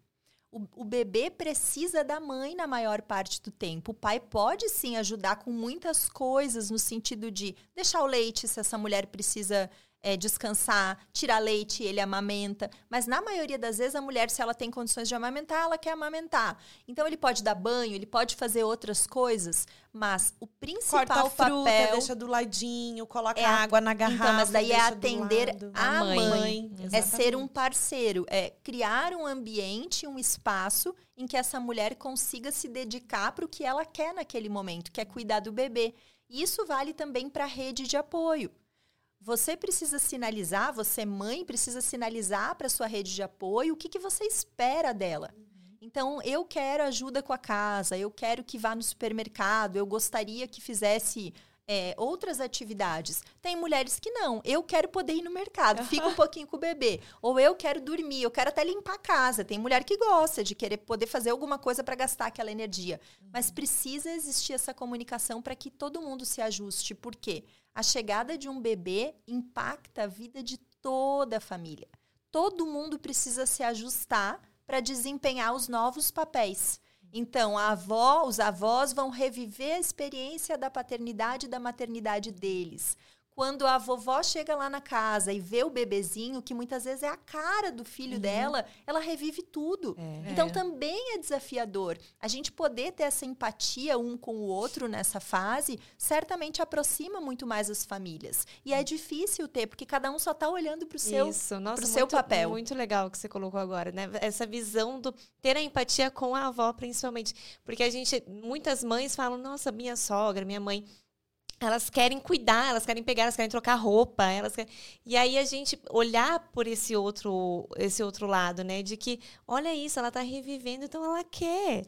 O bebê precisa da mãe na maior parte do tempo. O pai pode sim ajudar com muitas coisas, no sentido de deixar o leite se essa mulher precisa é, descansar, tirar leite, ele amamenta. Mas na maioria das vezes a mulher, se ela tem condições de amamentar, ela quer amamentar. Então ele pode dar banho, ele pode fazer outras coisas, mas o principal Corta a fruta, papel deixa do ladinho, coloca É a- água na garrafa. então, mas daí é atender a A mãe. mãe. É ser um parceiro, é criar um ambiente, um espaço em que essa mulher consiga se dedicar para o que ela quer naquele momento, que é cuidar do bebê. E isso vale também para a rede de apoio. Você precisa sinalizar, você mãe precisa sinalizar para sua rede de apoio o que, que você espera dela. Então, eu quero ajuda com a casa, eu quero que vá no supermercado, eu gostaria que fizesse é, outras atividades. Tem mulheres que não. Eu quero poder ir no mercado, fica um pouquinho com o bebê. Ou eu quero dormir, eu quero até limpar a casa. Tem mulher que gosta de querer poder fazer alguma coisa para gastar aquela energia. Mas precisa existir essa comunicação para que todo mundo se ajuste. Por quê? A chegada de um bebê impacta a vida de toda a família. Todo mundo precisa se ajustar para desempenhar os novos papéis. Então, a avó, os avós vão reviver a experiência da paternidade e da maternidade deles. Quando a vovó chega lá na casa e vê o bebezinho, que muitas vezes é a cara do filho dela, ela revive tudo. É. Então É. também é desafiador. A gente poder ter essa empatia um com o outro nessa fase, certamente aproxima muito mais as famílias. E é difícil ter, porque cada um só está olhando para o seu. Isso, nossa, pro muito, seu papel. Muito legal que você colocou agora, né? Essa visão do ter a empatia com a avó, principalmente. Porque a gente, muitas mães falam, nossa, minha sogra, minha mãe. Elas querem cuidar, elas querem pegar, elas querem trocar roupa, elas querem... E aí a gente olhar por esse outro, esse outro lado, né? De que, olha isso, ela tá revivendo, então ela quer.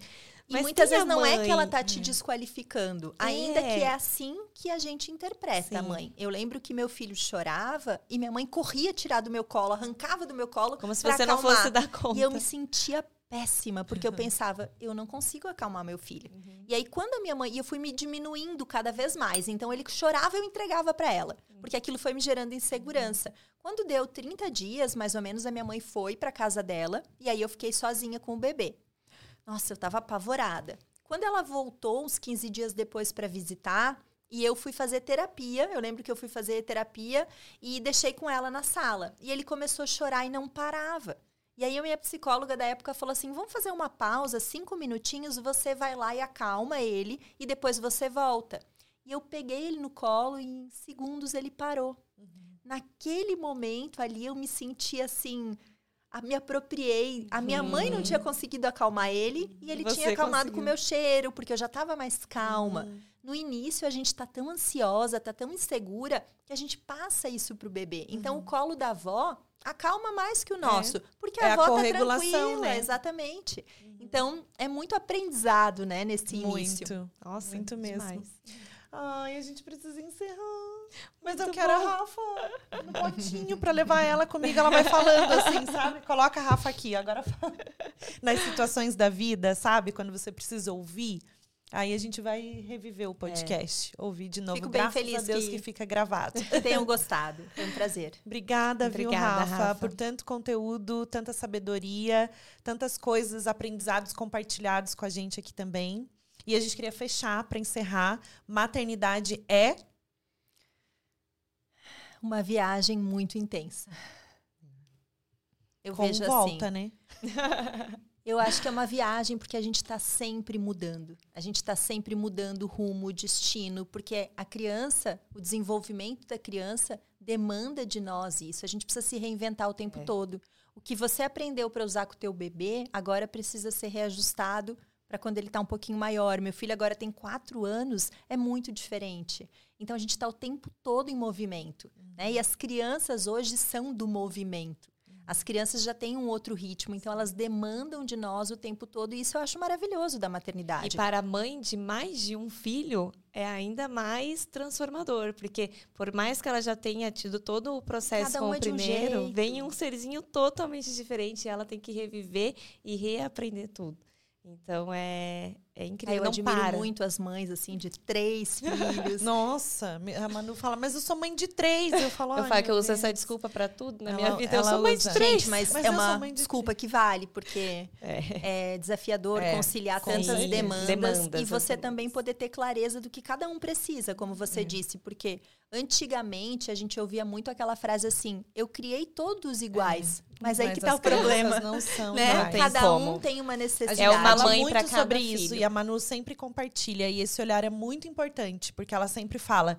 E Mas muitas tem a vezes não é que ela mãe. tá te desqualificando, ainda É. que é assim que a gente interpreta a Sim. mãe. Eu lembro que meu filho chorava e minha mãe corria tirar do meu colo, arrancava do meu colo Como se você não acalmar. fosse dar conta. E eu me sentia péssima, porque eu pensava, eu não consigo acalmar meu filho. Uhum. E aí, quando a minha mãe. E eu fui me diminuindo cada vez mais. Então, ele chorava, eu entregava para ela. Porque aquilo foi me gerando insegurança. Quando deu 30 dias, mais ou menos, a minha mãe foi para casa dela. E aí, eu fiquei sozinha com o bebê. Nossa, eu tava apavorada. Quando ela voltou, uns 15 dias depois, para visitar. E eu fui fazer terapia. Eu lembro que eu fui fazer terapia e deixei com ela na sala. E ele começou a chorar e não parava. E aí a minha psicóloga da época falou assim: vamos fazer uma pausa, cinco minutinhos, você vai lá e acalma ele e depois você volta. E eu peguei ele no colo e em segundos ele parou. Naquele momento ali eu me senti assim, a, me apropriei. A minha mãe não tinha conseguido acalmar ele e ele Você tinha acalmado com conseguiu. o meu cheiro, porque eu já estava mais calma. No início, a gente está tão ansiosa, está tão insegura, que a gente passa isso pro bebê. Então, o colo da avó acalma mais que o nosso. Porque É a a avó tá corregulação, tranquila, né? exatamente. Então, é muito aprendizado, né, nesse início. Muito. Nossa, Muito mesmo. demais. Ai, a gente precisa encerrar. Mas eu Muito quero bom. a Rafa no potinho pra levar ela comigo. Ela vai falando assim, sabe? Coloca a Rafa aqui, agora fala. Nas situações da vida, sabe? Quando você precisa ouvir. Aí a gente vai reviver o podcast. Ouvir de novo. Fico bem Graças feliz a Deus que- que... fica gravado. Tenham gostado. Foi um prazer. Obrigada, viu, Obrigada, Rafa, Rafa. por tanto conteúdo, tanta sabedoria, tantas coisas, aprendizados compartilhados com a gente aqui também. E a gente queria fechar para encerrar. Maternidade é Uma viagem muito intensa. Eu com vejo volta, assim. né? Eu acho que é uma viagem porque a gente está sempre mudando. A gente está sempre mudando o rumo, o destino, porque a criança, o desenvolvimento da criança demanda de nós isso. A gente precisa se reinventar o tempo É. todo. O que você aprendeu para usar com o teu bebê agora precisa ser reajustado para quando ele está um pouquinho maior. Meu filho agora tem quatro anos, é muito diferente. Então a gente está o tempo todo em movimento. Né? E as crianças hoje são do movimento. As crianças já têm um outro ritmo, então elas demandam de nós o tempo todo, e isso eu acho maravilhoso da E maternidade. para a mãe de mais de um filho, é ainda mais transformador, porque por mais que ela já tenha tido todo o processo com um o é um primeiro, jeito. vem um serzinho totalmente diferente e ela tem que reviver e reaprender tudo. Então é, É Aí incrível, eu não admiro para. muito as mães, assim, de três filhos. Nossa, a Manu fala, mas eu sou mãe de três. Eu falo, Eu "Ai, falo que eu uso essa Deus." desculpa pra tudo na Ela- minha vida. Eu sou mãe usa. de três. Gente, mas, Mas é uma de desculpa que vale, porque É. é desafiador É, conciliar com tantas demandas, Demandas, e você também poder ter clareza do que cada um precisa, como você disse, porque antigamente a gente ouvia muito aquela frase assim: eu criei todos iguais, mas aí que tá o problema. não são Né? Não. Cada como. um tem uma necessidade. É uma fala mãe muito pra cada sobre isso filho. E a Manu sempre compartilha e esse olhar é muito importante porque ela sempre fala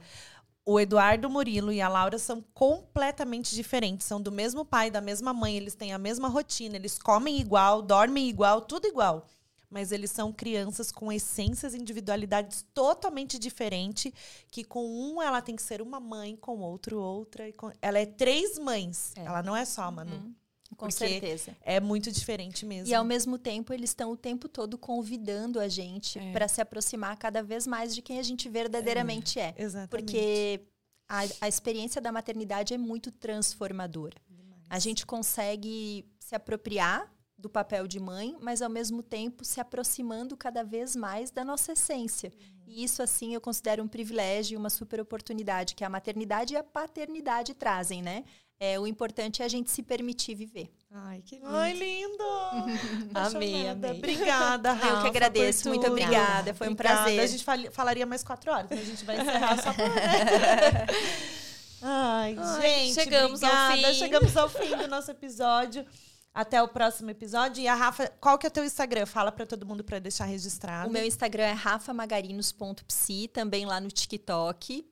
o Eduardo Murilo e a Laura são completamente diferentes, são do mesmo pai, da mesma mãe, eles têm a mesma rotina, eles comem igual, dormem igual, tudo igual. Mas eles são crianças com essências e individualidades totalmente diferentes, que com um ela tem que ser uma mãe, com outro outra. e com- Ela é três mães, É. ela não é só a Manu. Uhum, com certeza. É muito diferente mesmo. E ao mesmo tempo, eles estão o tempo todo convidando a gente É. para se aproximar cada vez mais de quem a gente verdadeiramente é. Exatamente. Porque a, a experiência da maternidade é muito transformadora. A gente consegue se apropriar do papel de mãe, mas ao mesmo tempo se aproximando cada vez mais da nossa essência. E isso, assim, eu considero um privilégio e uma super oportunidade que a maternidade e a paternidade trazem, né? É, o importante é a gente se permitir viver. Ai, que lindo. Ai, lindo! Amei, amei. Obrigada, Rafa. Eu que agradeço, muito obrigada, foi um Obrigada. prazer. A gente fal- falaria mais quatro horas, mas a gente vai encerrar só por... Ai, Ai, gente, chegamos ao obrigada. fim. Chegamos ao fim do nosso episódio. Até o próximo episódio. E a Rafa, qual que é o teu Instagram? Fala pra todo mundo pra deixar registrado. O meu Instagram é rafamagarinos.psi, também lá no TikTok.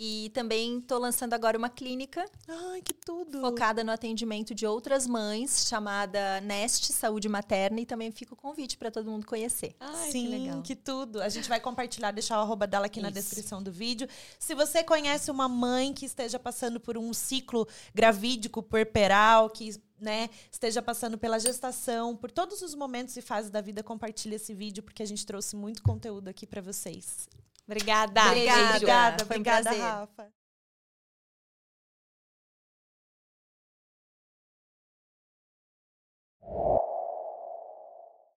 E também estou lançando agora uma clínica Ai, que tudo. focada no atendimento de outras mães, chamada Nest Saúde Materna. E também fica o convite para todo mundo conhecer. Ai, Sim, que legal. tudo. A gente vai compartilhar, deixar o arroba dela aqui na Isso. descrição do vídeo. Se você conhece uma mãe que esteja passando por um ciclo gravídico, puerperal, que né, esteja passando pela gestação, por todos os momentos e fases da vida, compartilhe esse vídeo, porque a gente trouxe muito conteúdo aqui para vocês. Obrigada. Obrigada, obrigada, Foi obrigada. Rafa. you